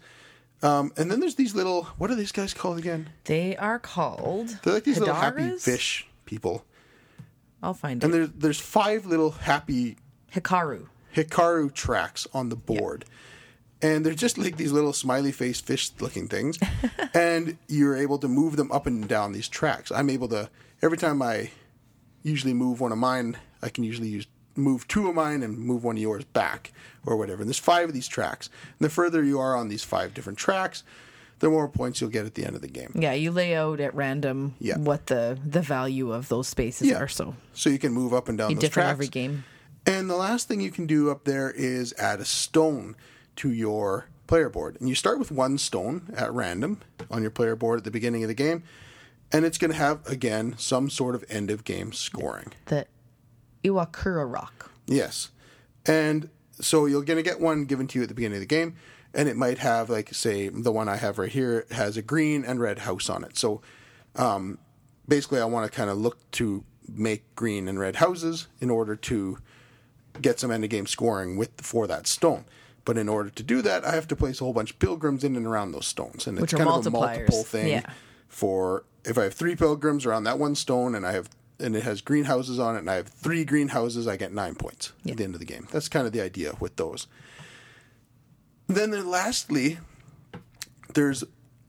Um, and then there's these little, what are these guys called again? They are called. They're like these little happy Hidaras? fish people. I'll find out. And it. there's there's five little happy Hikaru. Hikaru tracks on the board. And they're just like these little smiley face fish looking things. and you're able to move them up and down these tracks. I'm able to, every time I usually move one of mine, I can usually use move two of mine and move one of yours back or whatever. And there's five of these tracks. And the further you are on these five different tracks, the more points you'll get at the end of the game. Yeah, you lay out at random Yeah. what the the value of those spaces Yeah. are. So So you can move up and down be those different tracks. every game. And the last thing you can do up there is add a stone to your player board. And you start with one stone at random on your player board at the beginning of the game. And it's going to have, again, some sort of end of game scoring. The Iwakura Rock. Yes. And so you're going to get one given to you at the beginning of the game. And it might have, like, say, the one I have right here has a green and red house on it. So um, basically, I want to kind of look to make green and red houses in order to get some end of game scoring with for that stone. But in order to do that, I have to place a whole bunch of pilgrims in and around those stones, and Which it's kind of a multiple thing. Yeah. For if I have three pilgrims around that one stone, and I have and it has greenhouses on it, and I have three greenhouses, I get nine points at the end of the game. That's kind of the idea with those. Then, there, lastly, there's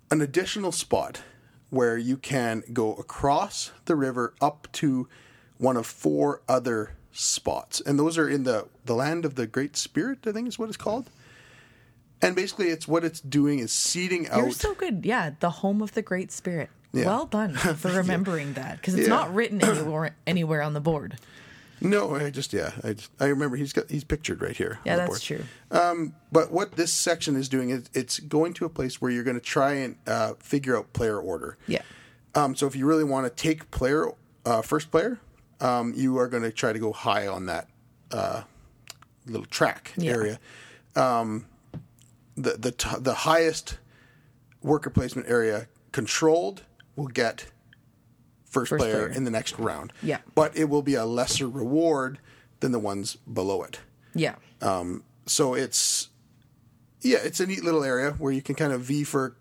an additional spot where you can go across the river up to one of four other spots. And those are in the, the land of the Great Spirit, I think is what it's called. And basically, it's what it's doing is seeding out. You're so good. Yeah, the home of the Great Spirit. Yeah. Well done for remembering that because it's Yeah. not written anywhere anywhere on the board. no, I just yeah, I just, I remember he's got he's pictured right here. Yeah, on the that's board. true. But what this section is doing is it's going to a place where you're going to try and uh, figure out player order. Yeah. Um, so if you really want to take player uh, first player, um, you are going to try to go high on that uh, little track Yeah. area. Um, the the t- the highest worker placement area controlled will get first, First player, player. in the next round. Yeah. but it will be a lesser reward than the ones below it. Yeah. So it's yeah, it's a neat little area where you can kind of V for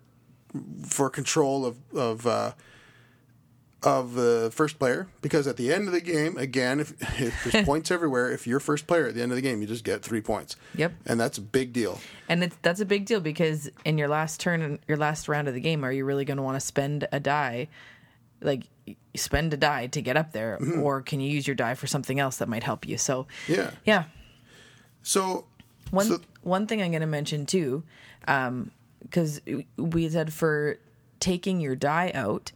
for control of of uh, of the first player because at the end of the game, again, if, if there's points everywhere, if you're first player at the end of the game, you just get three points. Yep. And that's a big deal. And it's, that's a big deal because in your last turn, and your last round of the game, are you really going to want to spend a die, like spend a die to get up there, Mm-hmm. or can you use your die for something else that might help you? So, Yeah. yeah. So, One so- one thing I'm going to mention too, because we said for taking your die out,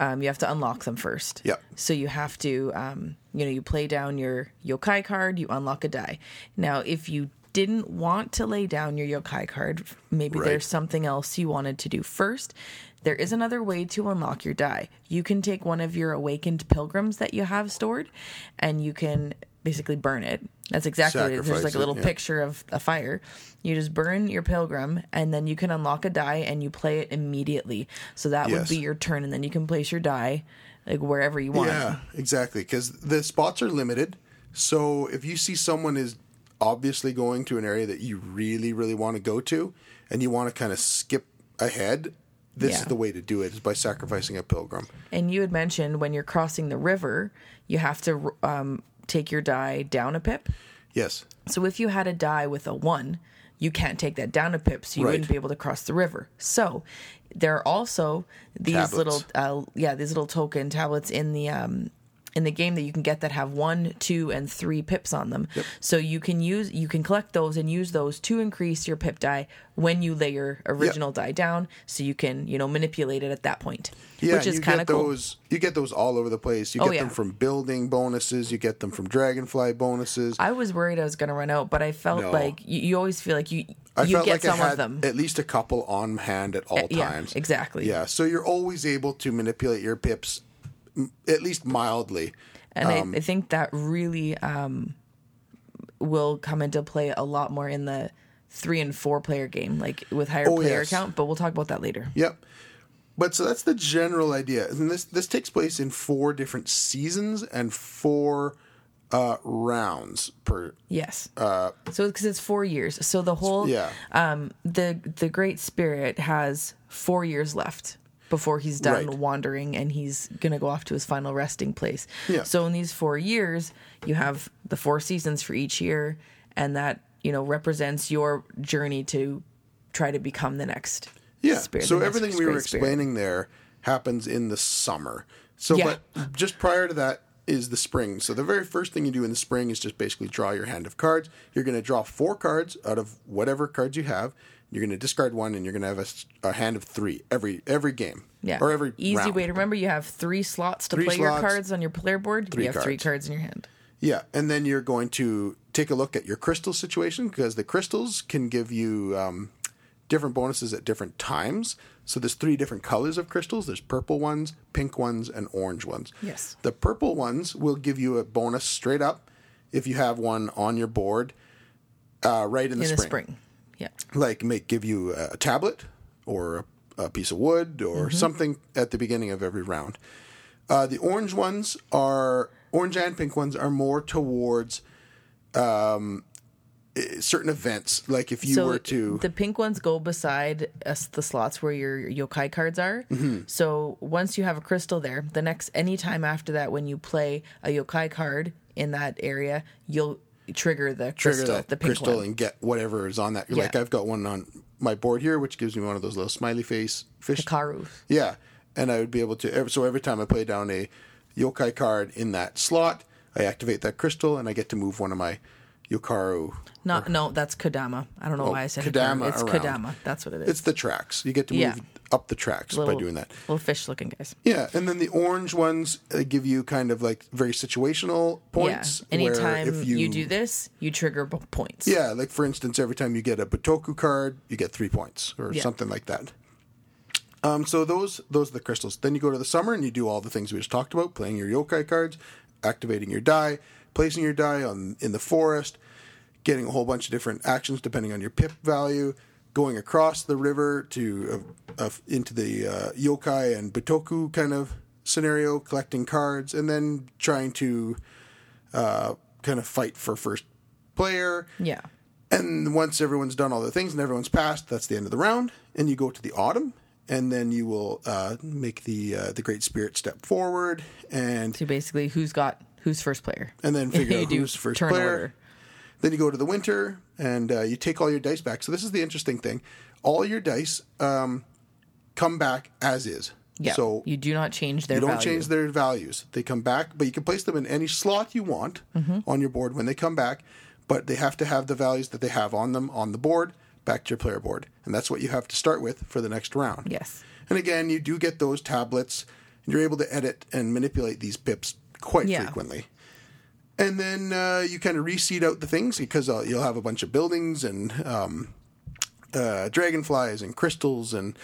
um, you have to unlock them first. Yep. So you have to, um, you know, you play down your yokai card, you unlock a die. Now, if you didn't want to lay down your yokai card, maybe Right. there's something else you wanted to do first. There is another way to unlock your die. You can take one of your awakened pilgrims that you have stored, and you can basically burn it. That's exactly what it is. There's like a it, little yeah. picture of a fire. You just burn your pilgrim, and then you can unlock a die, and you play it immediately. So that would be your turn, and then you can place your die like wherever you want. Yeah, exactly. Because the spots are limited. So if you see someone is obviously going to an area that you really, really want to go to, and you want to kind of skip ahead, this Yeah. is the way to do it: is by sacrificing a pilgrim. And you had mentioned when you're crossing the river, you have to um, take your die down a pip. Yes. So if you had a die with a one, you can't take that down a pip, so you Right. wouldn't be able to cross the river. So there are also these Tablets. little, uh, yeah, these little token tablets in the um, in the game that you can get that have one, two, and three pips on them. So you can use you can collect those and use those to increase your pip die when you lay your original die down, so you can you know manipulate it at that point, Yeah, which is you kind get of cool. those. You get those all over the place. You Oh, get yeah. them from building bonuses. You get them from dragonfly bonuses. I was worried I was going to run out, but I felt No. like you, you always feel like you I you get like some of them. at least a couple on hand at all eh, yeah, times. exactly. Yeah, so you're always able to manipulate your pips, at least mildly. And Um, I, I think that really um, will come into play a lot more in the three and four player game, like with higher Oh, player yes. count. But we'll talk about that later. Yep. But so that's the general idea, and this this takes place in four different seasons and four uh, rounds per. Yes. Uh, so because it's four years, so the whole Yeah. um, the the Great Spirit has four years left before he's done Right. wandering and he's gonna go off to his final resting place. Yeah. So in these four years, you have the four seasons for each year, and that you know represents your journey to try to become the next. Yeah. spirit, so everything we were Great Spirit. explaining there happens in the summer. So, Yeah. but just prior to that is the spring. So the very first thing you do in the spring is just basically draw your hand of cards. You're going to draw four cards out of whatever cards you have. You're going to discard one, and you're going to have a hand of three every every game. Yeah. Or every easy round. way to remember. You have three slots to Three play your cards on your player board. three you have three cards. cards in your hand. Yeah, and then you're going to take a look at your crystal situation because the crystals can give you um, different bonuses at different times. So there's three different colors of crystals. There's purple ones, pink ones, and orange ones. Yes. The purple ones will give you a bonus straight up if you have one on your board uh, right in the in spring. the spring. Yeah. Like make give you a, tablet or a, a piece of wood or Mm-hmm. something at the beginning of every round. Uh, the orange ones are orange and pink ones are more towards um, eh, certain events. Like if you so were to the pink ones go beside us the slots where your yokai cards are. Mm-hmm. So once you have a crystal there, the next any time after that, when you play a yokai card in that area, you'll trigger the trigger crystal, the pink crystal one. and get whatever is on that. Like I've got one on my board here, which gives me one of those little smiley face fish. Hikaru. Yeah, and I would be able to. So every time I play down a yokai card in that slot, I activate that crystal, and I get to move one of my yokaru. Not no, that's Kodama. I don't know Oh, why I said Kodama. It's around. Kodama. That's what it is. It's the tracks. You get to move Yeah. Up the tracks by doing that. Little fish looking guys. Yeah, and then the orange ones uh, give you kind of like very situational points. yeah. Anytime if you, do this, you trigger b- points. Yeah, like for instance, every time you get a Bitoku card, you get three points or Yeah. something like that. Um, so those those are the crystals. Then you go to the summer and you do all the things we just talked about: playing your yokai cards, activating your die, placing your die on in the forest, getting a whole bunch of different actions depending on your pip value, going across the river to uh, uh, into the uh, yokai and Bitoku kind of scenario, collecting cards, and then trying to uh, kind of fight for first player. Yeah. And once everyone's done all the things and everyone's passed, that's the end of the round. And you go to the autumn, and then you will uh, make the uh, the Great Spirit step forward, and So basically, who's got who's first player? and then figure out who's first turn player. order. Then you go to the winter and uh, you take all your dice back. So this is the interesting thing: all your dice um, come back as is. Yeah. So you do not change their you don't value. change their values. They come back, but you can place them in any slot you want Mm-hmm. on your board when they come back. But they have to have the values that they have on them on the board back to your player board, and that's what you have to start with for the next round. Yes. And again, you do get those tablets, and you're able to edit and manipulate these pips quite Yeah. frequently. And then uh, you kind of reseed out the things because uh, you'll have a bunch of buildings and um, uh, dragonflies and crystals and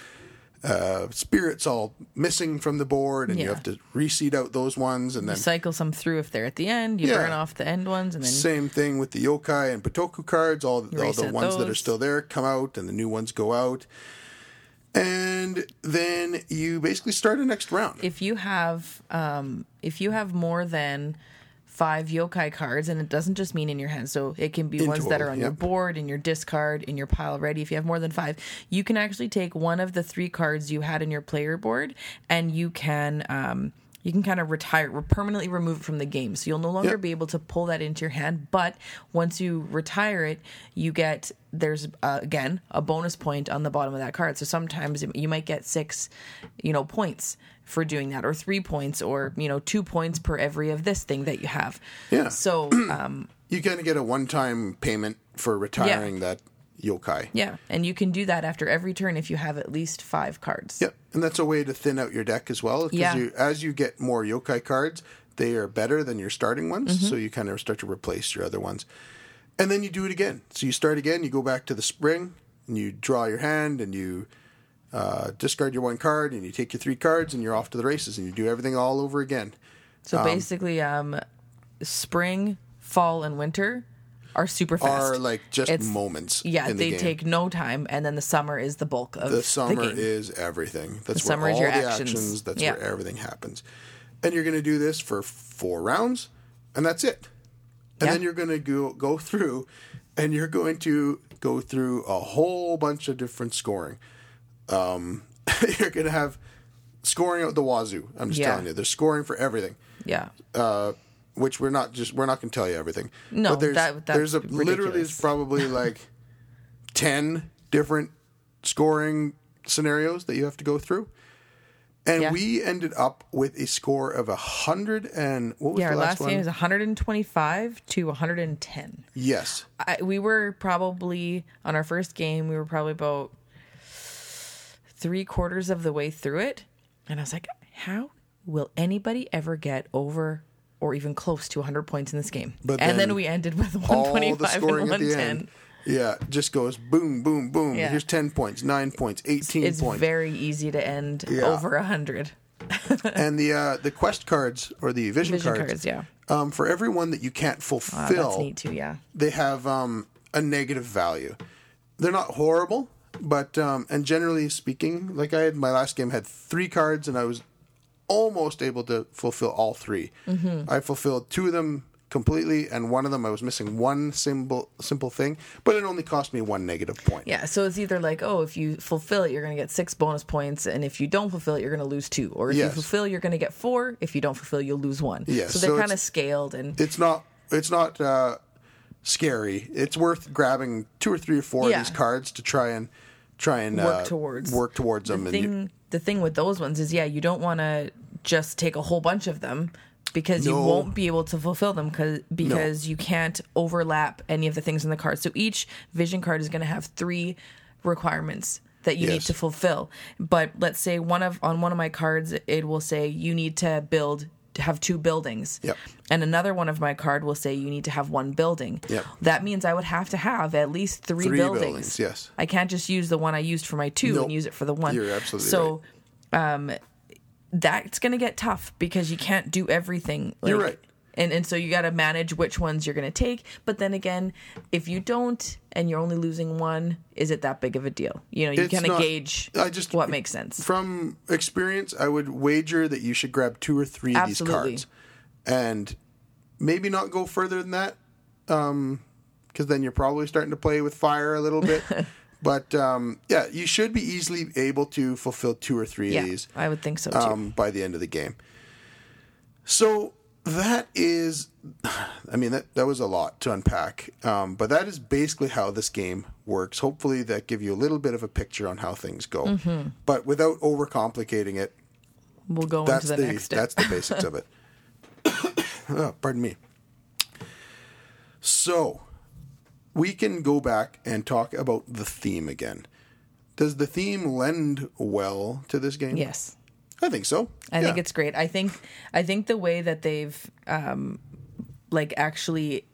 uh, spirits all missing from the board, and you have to reseed out those ones. And then Cycle some through if they're at the end. You Yeah. burn off the end ones, and then same thing with the yokai and Bitoku cards. All, all the ones that are still there come out, and the new ones go out. And then you basically start a next round. if you have um, if you have more than five yokai cards and it doesn't just mean in your hand. So it can be In ones that are on your board in your discard in your pile ready. If you have more than five you can actually take one of the three cards you had in your player board and you can um, you can kind of retire permanently remove it from the game. So you'll no longer Yep. be able to pull that into your hand but once you retire it you get there's uh, again a bonus point on the bottom of that card. So sometimes you might get six you know points for doing that or three points or you know two points per every of this thing that you have Yeah. so um you kind of get a one-time payment for retiring that yokai. yeah and you can do that after every turn if you have at least five cards Yep, and that's a way to thin out your deck as well. Because Yeah. you, as you get more yokai cards, they are better than your starting ones, Mm-hmm. so you kind of start to replace your other ones. And then you do it again. So you start again. You go back to the spring, and you draw your hand, and you uh, discard your one card, and you take your three cards, and you're off to the races, and you do everything all over again. so basically um spring fall and winter are super fast Are like just It's- moments. yeah in the they game. take no time and then the summer is the bulk of the summer game. is everything. That's The where summer is all your the actions. actions. That's Yeah. where everything happens. And you're going to do this for four rounds, and that's it. And Yeah. then you're going to go go through, and you're going to go through a whole bunch of different scoring. Um, you're going to have scoring out the wazoo. I'm just Yeah. telling you, they're scoring for everything yeah uh, which we're not just we're not going to tell you everything. No, but there's that- there's a literally is probably like ten different scoring scenarios that you have to go through. And Yeah. we ended up with a score of a hundred and what was yeah the our last, last one? game is 125 to 110 yes, I, we were probably on our first game we were probably about three quarters of the way through it and i was like how will anybody ever get over or even close to 100 points in this game But and then then we ended with all the 125 scoring and at the 110 end. Yeah, just goes boom, boom, boom. Yeah. Here's ten points, nine points, eighteen it's points. very easy to end Yeah. over 100 and the uh, the quest cards or the vision, vision cards, cards yeah um, for every one that you can't Wow, fulfill. that's neat too yeah they have um, a negative value. They're not horrible, but um, and generally speaking, like I had my last game had three cards, and I was almost able to fulfill all 3 Mm-hmm. I fulfilled two of them completely, and one of them I was missing one simple simple thing, but it only cost me one negative point. Yeah, so it's either like, oh, if you fulfill it, you're going to get six bonus points, and if you don't fulfill it, you're going to lose two. Or if you fulfill, you're going to get four. If you don't fulfill, you'll lose one. Yes, so they're so kind of scaled, and It's not. It's not. Uh, scary. It's worth grabbing two or three or four Yeah. of these cards to try and try and work uh, towards work towards them. The you- thing, the thing with those ones is, yeah, you don't want to just take a whole bunch of them because you won't be able to fulfill them cause, because you can't overlap any of the things in the card. So each vision card is going to have three requirements that you need to fulfill. But let's say one of on one of my cards it will say you need to build have two buildings. Yep. And another one of my card will say you need to have one building. Yep. That means I would have to have at least three, Three buildings. buildings, yes. I can't just use the one I used for my two Nope. and use it for the one. You're absolutely so, um, that's going to get tough because you can't do everything. You're right. And and so you got to manage which ones you're going to take. But then again, if you don't and you're only losing one, is it that big of a deal? You know, you kind of gauge I just- what makes sense. from experience, I would wager that you should grab two or three of Absolutely. these cards, and maybe not go further than that, because then you're probably starting to play with fire a little bit. But um, yeah, you should be easily able to fulfill two or three Yeah, of these I would think so too. um, by the end of the game. So that is, I mean, that, that was a lot to unpack. Um, but that is basically how this game works. Hopefully, that give you a little bit of a picture on how things go, Mm-hmm. but without overcomplicating it. we'll go That's into the, the, next step. that's the basics of it. oh, pardon me. So we can go back and talk about the theme again. Does the theme lend well to this game? yes. I think so. I think it's great. I think I think the way that they've um like actually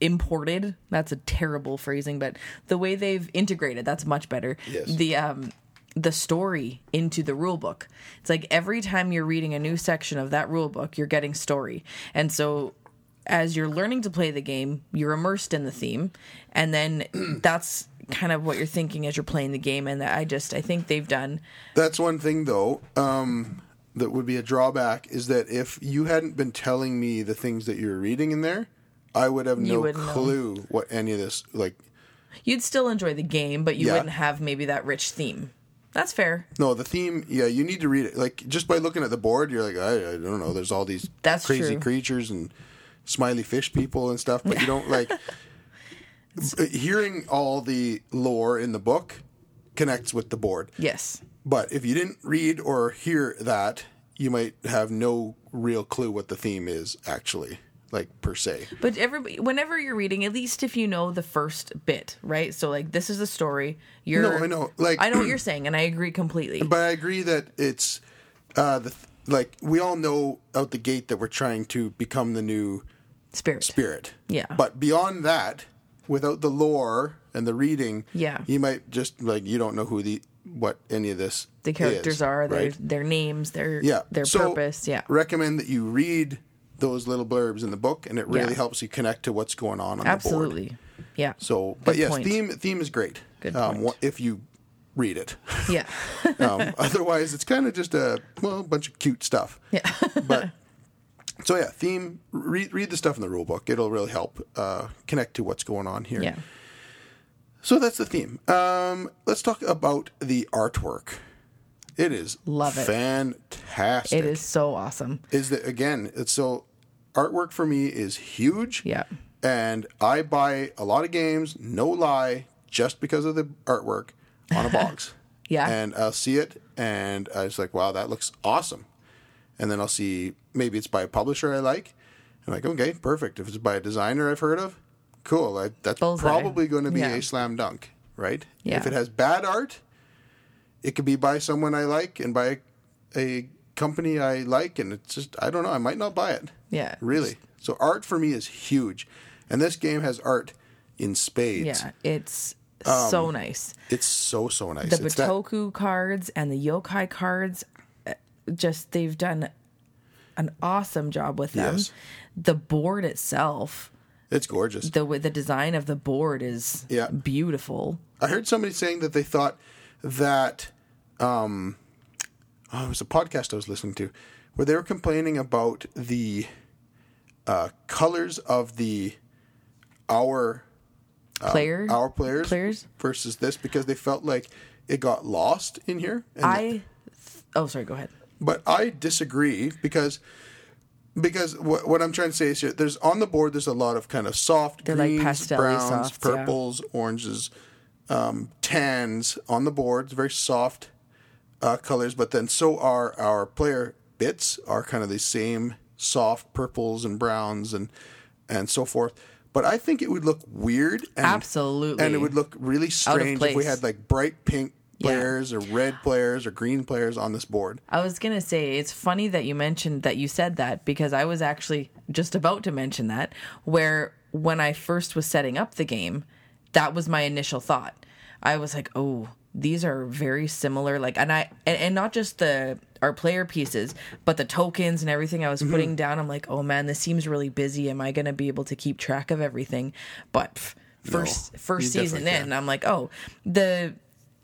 imported that's a terrible phrasing but the way they've integrated that's much better Yes. the um the story into the rule book it's like every time you're reading a new section of that rule book you're getting story and so as you're learning to play the game you're immersed in the theme and then that's kind of what you're thinking as you're playing the game and i just i think they've done That's one thing, though, um, that would be a drawback is that if you hadn't been telling me the things that you're reading in there, I would have no wouldn't know. clue what any of this like. you'd still enjoy the game, but you Yeah. wouldn't have maybe that rich theme. That's fair. No, the theme. Yeah, you need to read it. Like just by looking at the board, you're like, I, I don't know. There's all these That's crazy true. creatures and smiley fish people and stuff, but you don't like hearing all the lore in the book connects with the board. Yes. But if you didn't read or hear that, you might have no real clue what the theme is actually, like per se. But everybody, whenever you're reading, at least if you know the first bit, right? So like, this is a story. You're, No, I know, like- I know what you're saying, and I agree completely. But I agree that it's uh, the th- like we all know out the gate that we're trying to become the new Spirit. spirit. Yeah. But beyond that, without the lore and the reading, Yeah. you might just like you don't know who the what any of this The characters is, are their right? their names, their yeah their So, purpose. Yeah. recommend that you read those little blurbs in the book, and it really Yeah. helps you connect to what's going on on the board. Absolutely. Yeah. So, but Good yes, point. theme theme is great. Good um, point. if you read it. Yeah. Um, otherwise, it's kind of just a well, a bunch of cute stuff. yeah. But so yeah, theme. Read read the stuff in the rule book. It'll really help uh, connect to what's going on here. yeah. So that's the theme. Um, let's talk about the artwork. It is Love it. fantastic. It is so awesome. Is that again? It's so artwork for me is huge. Yeah. And I buy a lot of games, no lie, just because of the artwork on a box. Yeah. And I'll see it and I was like, wow, that looks awesome. And then I'll see maybe it's by a publisher I like. I'm like, okay, perfect. If it's by a designer I've heard of, cool. I, that's Bullseye. probably going to be Yeah. a slam dunk, right? Yeah. If it has bad art, it could be by someone I like and by a company I like, and it's just I don't know. I might not buy it. Yeah. Really. So art for me is huge, and this game has art in spades. Yeah. It's Um, so nice. It's so so nice. the It's that- Bitoku cards and the yokai cards, uh, just they've done an awesome job with them. Yes. The board itself, it's gorgeous. the way the design of the board is Yeah. beautiful. I heard somebody saying that they thought that um oh, it was a podcast I was listening to where they were complaining about the uh, colors of the our Player, our players, players? versus this because they felt like it got lost in here. And I. Oh, sorry. Go ahead. But I disagree because because what, what I'm trying to say is here, there's on the board there's a lot of kind of soft They're like greens, pastel-y browns, softs, yeah. purples, oranges, um, tans on the board. It's very soft uh, colors, but then so are our player bits are kind of the same soft purples and browns and and so forth. But I think it would look weird and Absolutely. and it would look really strange if we had like bright pink Yeah. players or red players or green players on this board. I was gonna say it's funny that you mentioned that you said that because I was actually just about to mention that where when I first was setting up the game, that was my initial thought. I was like, oh, these are very similar, like, and I and, and not just the our player pieces, but the tokens and everything I was Mm-hmm. putting down. I'm like, oh man, this seems really busy. Am I gonna be able to keep track of everything? But pff, first first season in, can. I'm like, oh, the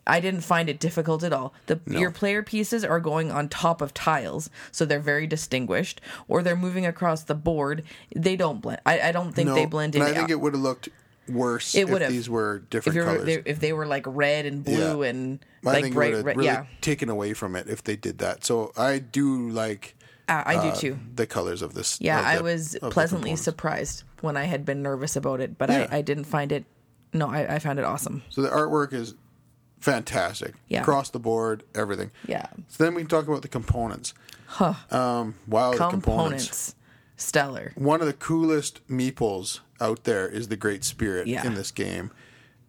I didn't find it difficult at all. The your player pieces are going on top of tiles, so they're very distinguished, or they're moving across the board. They don't blend. I, I don't think they blend in. I think it would have looked worse It if these were different were, colors. they, if they were like red and blue Yeah. and I like bright red, really yeah, taken away from it if they did that. So I do like uh, I do uh, too. the colors of this. Yeah, of I was pleasantly surprised when I had been nervous about it, but Yeah. I, I didn't find it. No, I, I found it awesome. So the artwork is fantastic. Yeah. Across the board, everything. Yeah. So then we can talk about the components. Huh. Um, wow, the Components. components. Stellar. One of the coolest meeples out there is the Great Spirit Yeah. in this game.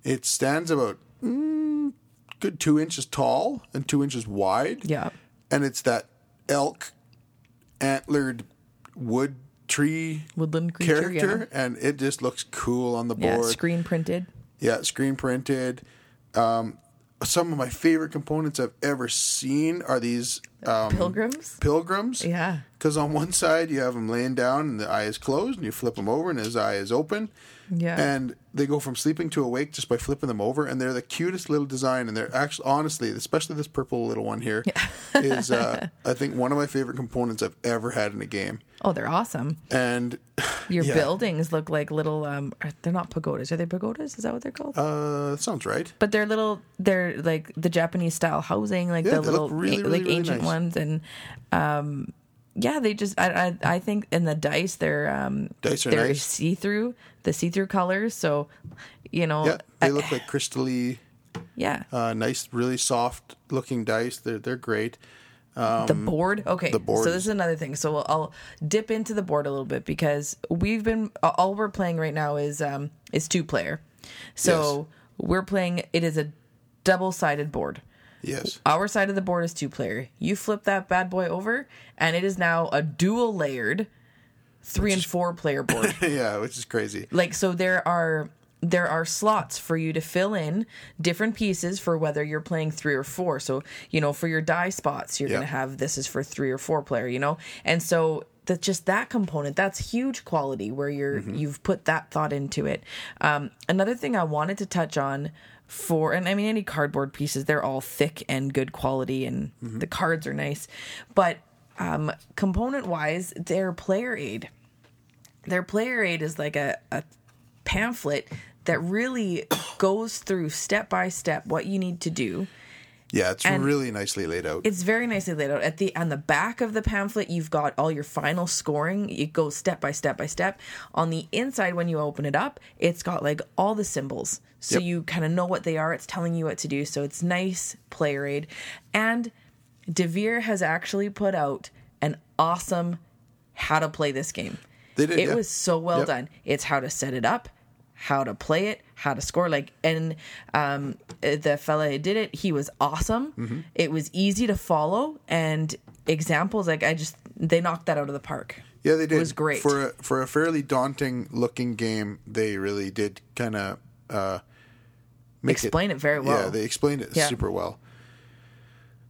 It stands about mm, good two inches tall and two inches wide. Yeah. And it's that elk antlered wood tree Woodland creature. character, and it just looks cool on the board. yeah. Screen printed. Yeah, screen printed. Um, some of my favorite components I've ever seen are these um, Pilgrims. pilgrims. Yeah. Because on one side you have him laying down and the eye is closed, and you flip him over and his eye is open. Yeah. And they go from sleeping to awake just by flipping them over, and they're the cutest little design. And they're actually, honestly, especially this purple little one here, is uh, I think one of my favorite components I've ever had in a game. Oh, they're awesome. And Your Yeah. buildings look like little. Um, they're not pagodas. Are they pagodas? Is that what they're called? uh, that sounds right. but they're little. They're like the Japanese style housing, like Yeah, the they look little really, really, like really ancient nice. Ones, and um, yeah, they just. I, I I think in the dice they're um Dice are they're nice. see through the see through colors. So, you know, Yeah, they I- look like crystally yeah. uh, nice, really soft looking dice. They're they're great. the board okay um, the board so this is- another thing so we'll, i'll dip into the board a little bit because we've been all we're playing right now is um is two player so we're playing it is a double sided board Yes. our side of the board is two player. You flip that bad boy over and it is now a dual layered three and four player board. Yeah, which is crazy. like so there are there are slots for you to fill in different pieces for whether you're playing three or four. So you know for your die spots you're going to have this is for three or four player you know? And so that just that component that's huge quality where you're you've put that thought into it. Um, another thing i wanted to touch on for and i mean any cardboard pieces they're all thick and good quality and the cards are nice but um, component wise they're player aid their player aid is like a, a pamphlet that really goes through step by step what you need to do. Yeah, it's And- really nicely laid out. It's very nicely laid out. At the on the back of the pamphlet, you've got all your final scoring. It goes step by step by step. On the inside, when you open it up, it's got like all the symbols, so Yep. you kind of know what they are. It's telling you what to do. So it's nice player aid. And Devir has actually put out an awesome how to play this game. They did, It yeah. was so well Yep. done. It's how to set it up, how to play it, how to score. Like, and um, the fella who did it, he was awesome. Mm-hmm. It was easy to follow, and examples like I just they knocked that out of the park. Yeah, they did. It was great. for a, for a fairly daunting looking game. They really did kind of uh, make Explain it very well. Yeah, they explained it Yeah. super well.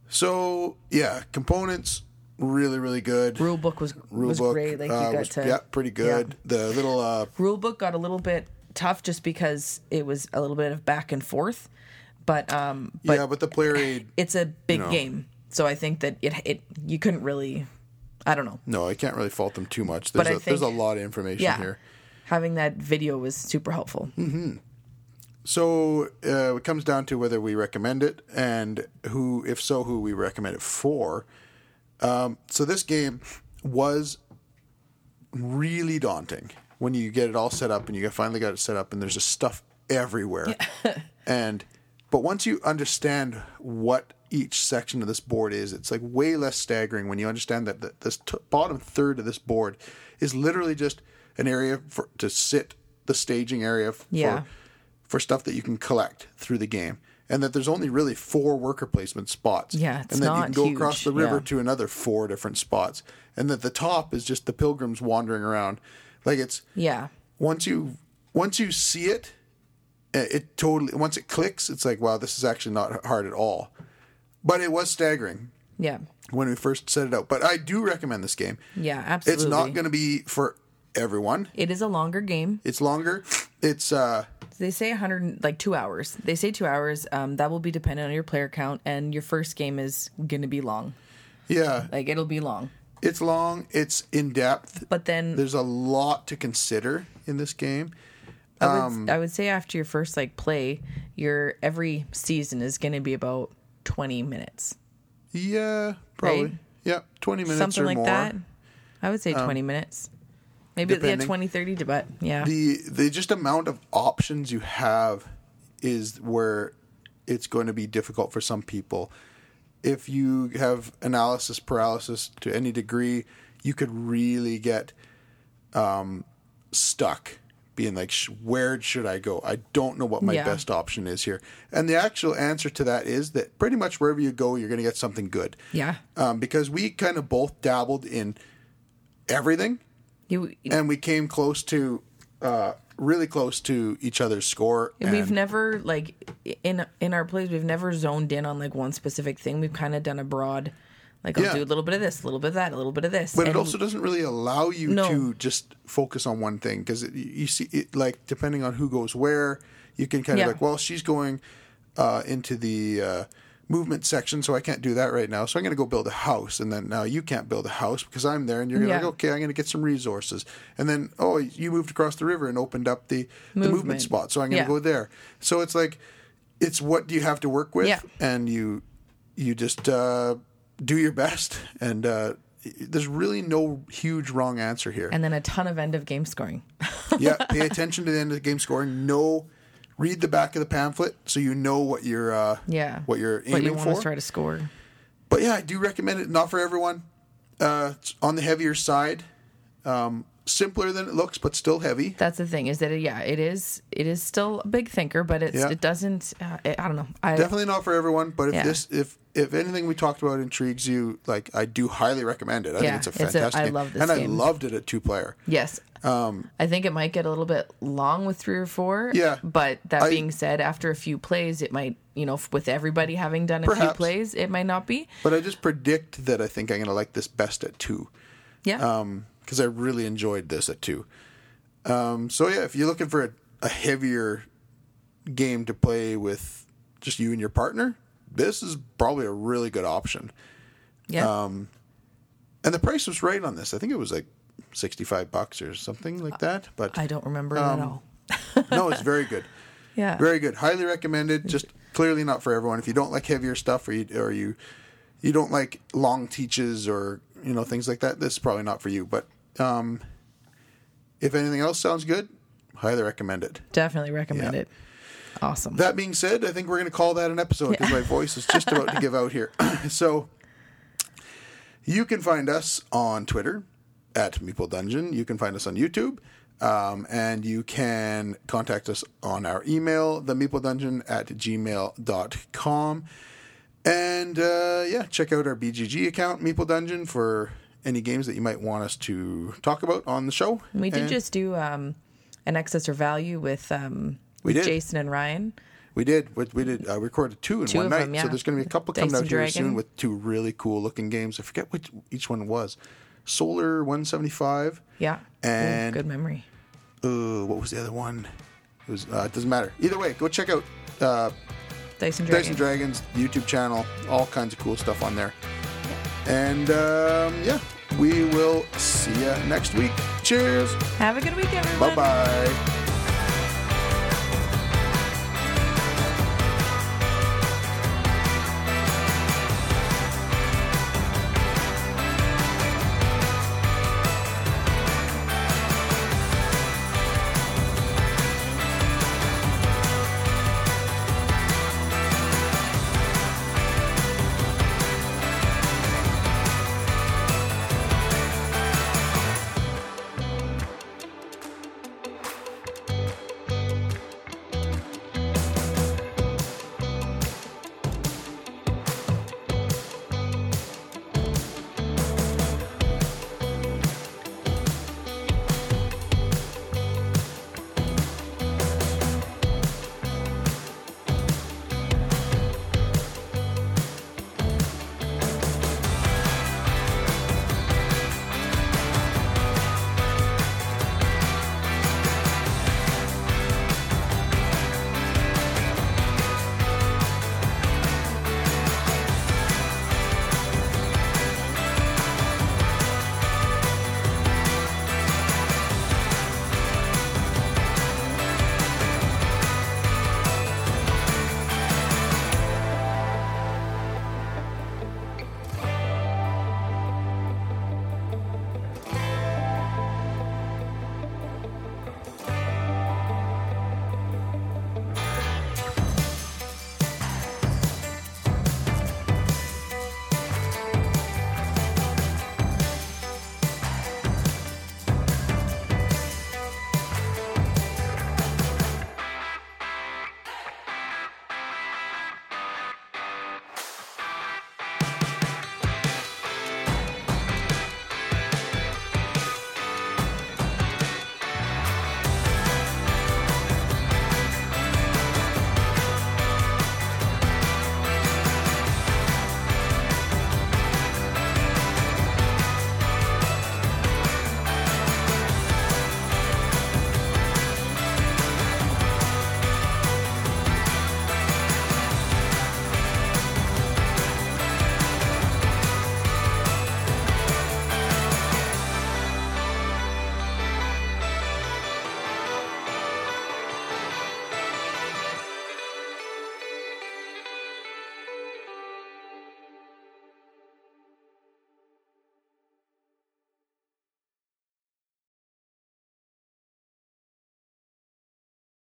So yeah, components really really good. Rule book was Rule was book, great. Like uh, you got was- to yeah, pretty good. The little uh, rule book got a little bit tough just because it was a little bit of back and forth, but um, but yeah, but the player aid. it's a big know. game, so I think that it it you couldn't really, I don't know. No, I can't really fault them too much. There's But a, there's a lot of information Yeah, here. having that video was super helpful. So uh, it comes down to whether we recommend it and who, if so, who we recommend it for. Um, so this game was really daunting when you get it all set up and you finally got it set up and there's just stuff everywhere. and but once you understand what each section of this board is, it's like way less staggering when you understand that the, this t- bottom third of this board is literally just an area for to sit the staging area f- Yeah. for for stuff that you can collect through the game. And that there's only really four worker placement spots. Yeah, it's and then you can go across the river yeah. to another four different spots. And that the top is just the pilgrims wandering around. Like it's Yeah, once you once you see it, it it totally once it clicks, it's like wow, this is actually not hard at all. But it was staggering yeah, when we first set it out. But I do recommend this game. yeah. Absolutely, It's not going to be for everyone. It is a longer game. It's longer. It's uh They say 100 like 2 hours. They say 2 hours. Um that will be dependent on your player count and your first game is going to be long. yeah, Like it'll be long. It's long. It's in depth. But then There's a lot to consider in this game. I would, Um, I would say after your first like play, your every season is going to be about 20 minutes. Yeah, probably. Right? Yeah, 20 minutes Something or like more. that. I would say 20 minutes. Maybe yeah, depending. 20, 30, but yeah. The the just amount of options you have is where it's going to be difficult for some people. If you have analysis paralysis to any degree, you could really get um, stuck being like where should i go i don't know what my Yeah. best option is here and the actual answer to that is that pretty much wherever you go you're going to get something good yeah. um, because we kind of both dabbled in everything You, and we came close to uh, really close to each other's score we've never like in in our plays we've never zoned in on like one specific thing. We've kind of done a broad like I'll Yeah. do a little bit of this, a little bit of that, a little bit of this. but it also doesn't really allow you No. to just focus on one thing because you see it like depending on who goes where you can kind Yeah. of like well she's going uh, into the uh, movement section so i can't do that right now so i'm going to go build a house and then now you can't build a house because i'm there and you're gonna Yeah. like okay i'm going to get some resources and then oh you moved across the river and opened up the, the movement Movement. spot so i'm going to Yeah. go there so it's like it's what do you have to work with Yeah. and you you just uh, do your best and uh, there's really no huge wrong answer here and then a ton of end of game scoring. yeah pay attention to the end of the game scoring know read the back of the pamphlet so you know what you're uh, Yeah. what you're aiming What you want to try to score. but yeah i do recommend it not for everyone uh, it's on the heavier side um, simpler than it looks but still heavy That's the thing is that it, yeah, it is it is still a big thinker, but it's Yeah. it doesn't. Uh, I don't know. I definitely not for everyone but if Yeah. this if if anything we talked about intrigues you like i do highly recommend it i Yeah, think it's a it's a- fantastic I game. love this and game. i loved it at two player yes. Um, I think it might get a little bit long with three or four. Yeah. But that I- being said, after a few plays, it might you know with everybody having done a few plays, it might not be. but i just predict that i think i'm going to like this best at two Yeah. because I really enjoyed this at two. Um, so yeah, if you're looking for a, a heavier game to play with just you and your partner, this is probably a really good option. yeah. um, And the price was right on this. I think it was like sixty-five bucks or something like that. But I don't remember um, at all. no, it's very good. Yeah. Very good. Highly recommended. Just clearly not for everyone. If you don't like heavier stuff, or you or you you don't like long teaches or you know things like that, this is probably not for you. But um, if anything else sounds good, highly recommend it. Definitely recommend Yeah. it. Awesome. That being said, I think we're going to call that an episode because my voice is just about to give out here. so you can find us on Twitter at Meeple Dungeon. You can find us on YouTube. Um, and you can contact us on our email, the Meeple at gmail.com. And uh, yeah, check out our BGG account, Meeple Dungeon, for any games that you might want us to talk about on the show. we did And just do um, an excess or value with um, with. Jason and Ryan. We did. We, we did. Uh, recorded two in Two one night. them, So there's going to be a couple coming Dice out here soon with two really cool looking games. I forget which each one was. Solar 175. Yeah. And- Ooh, good memory. Uh, what was the other one? It was. Uh, it doesn't matter. Either way, go check out uh, Dice and Dice and Dragons YouTube channel. All kinds of cool stuff on there. And um, yeah, we will see you next week. Cheers. Have a good week, everyone. Bye bye.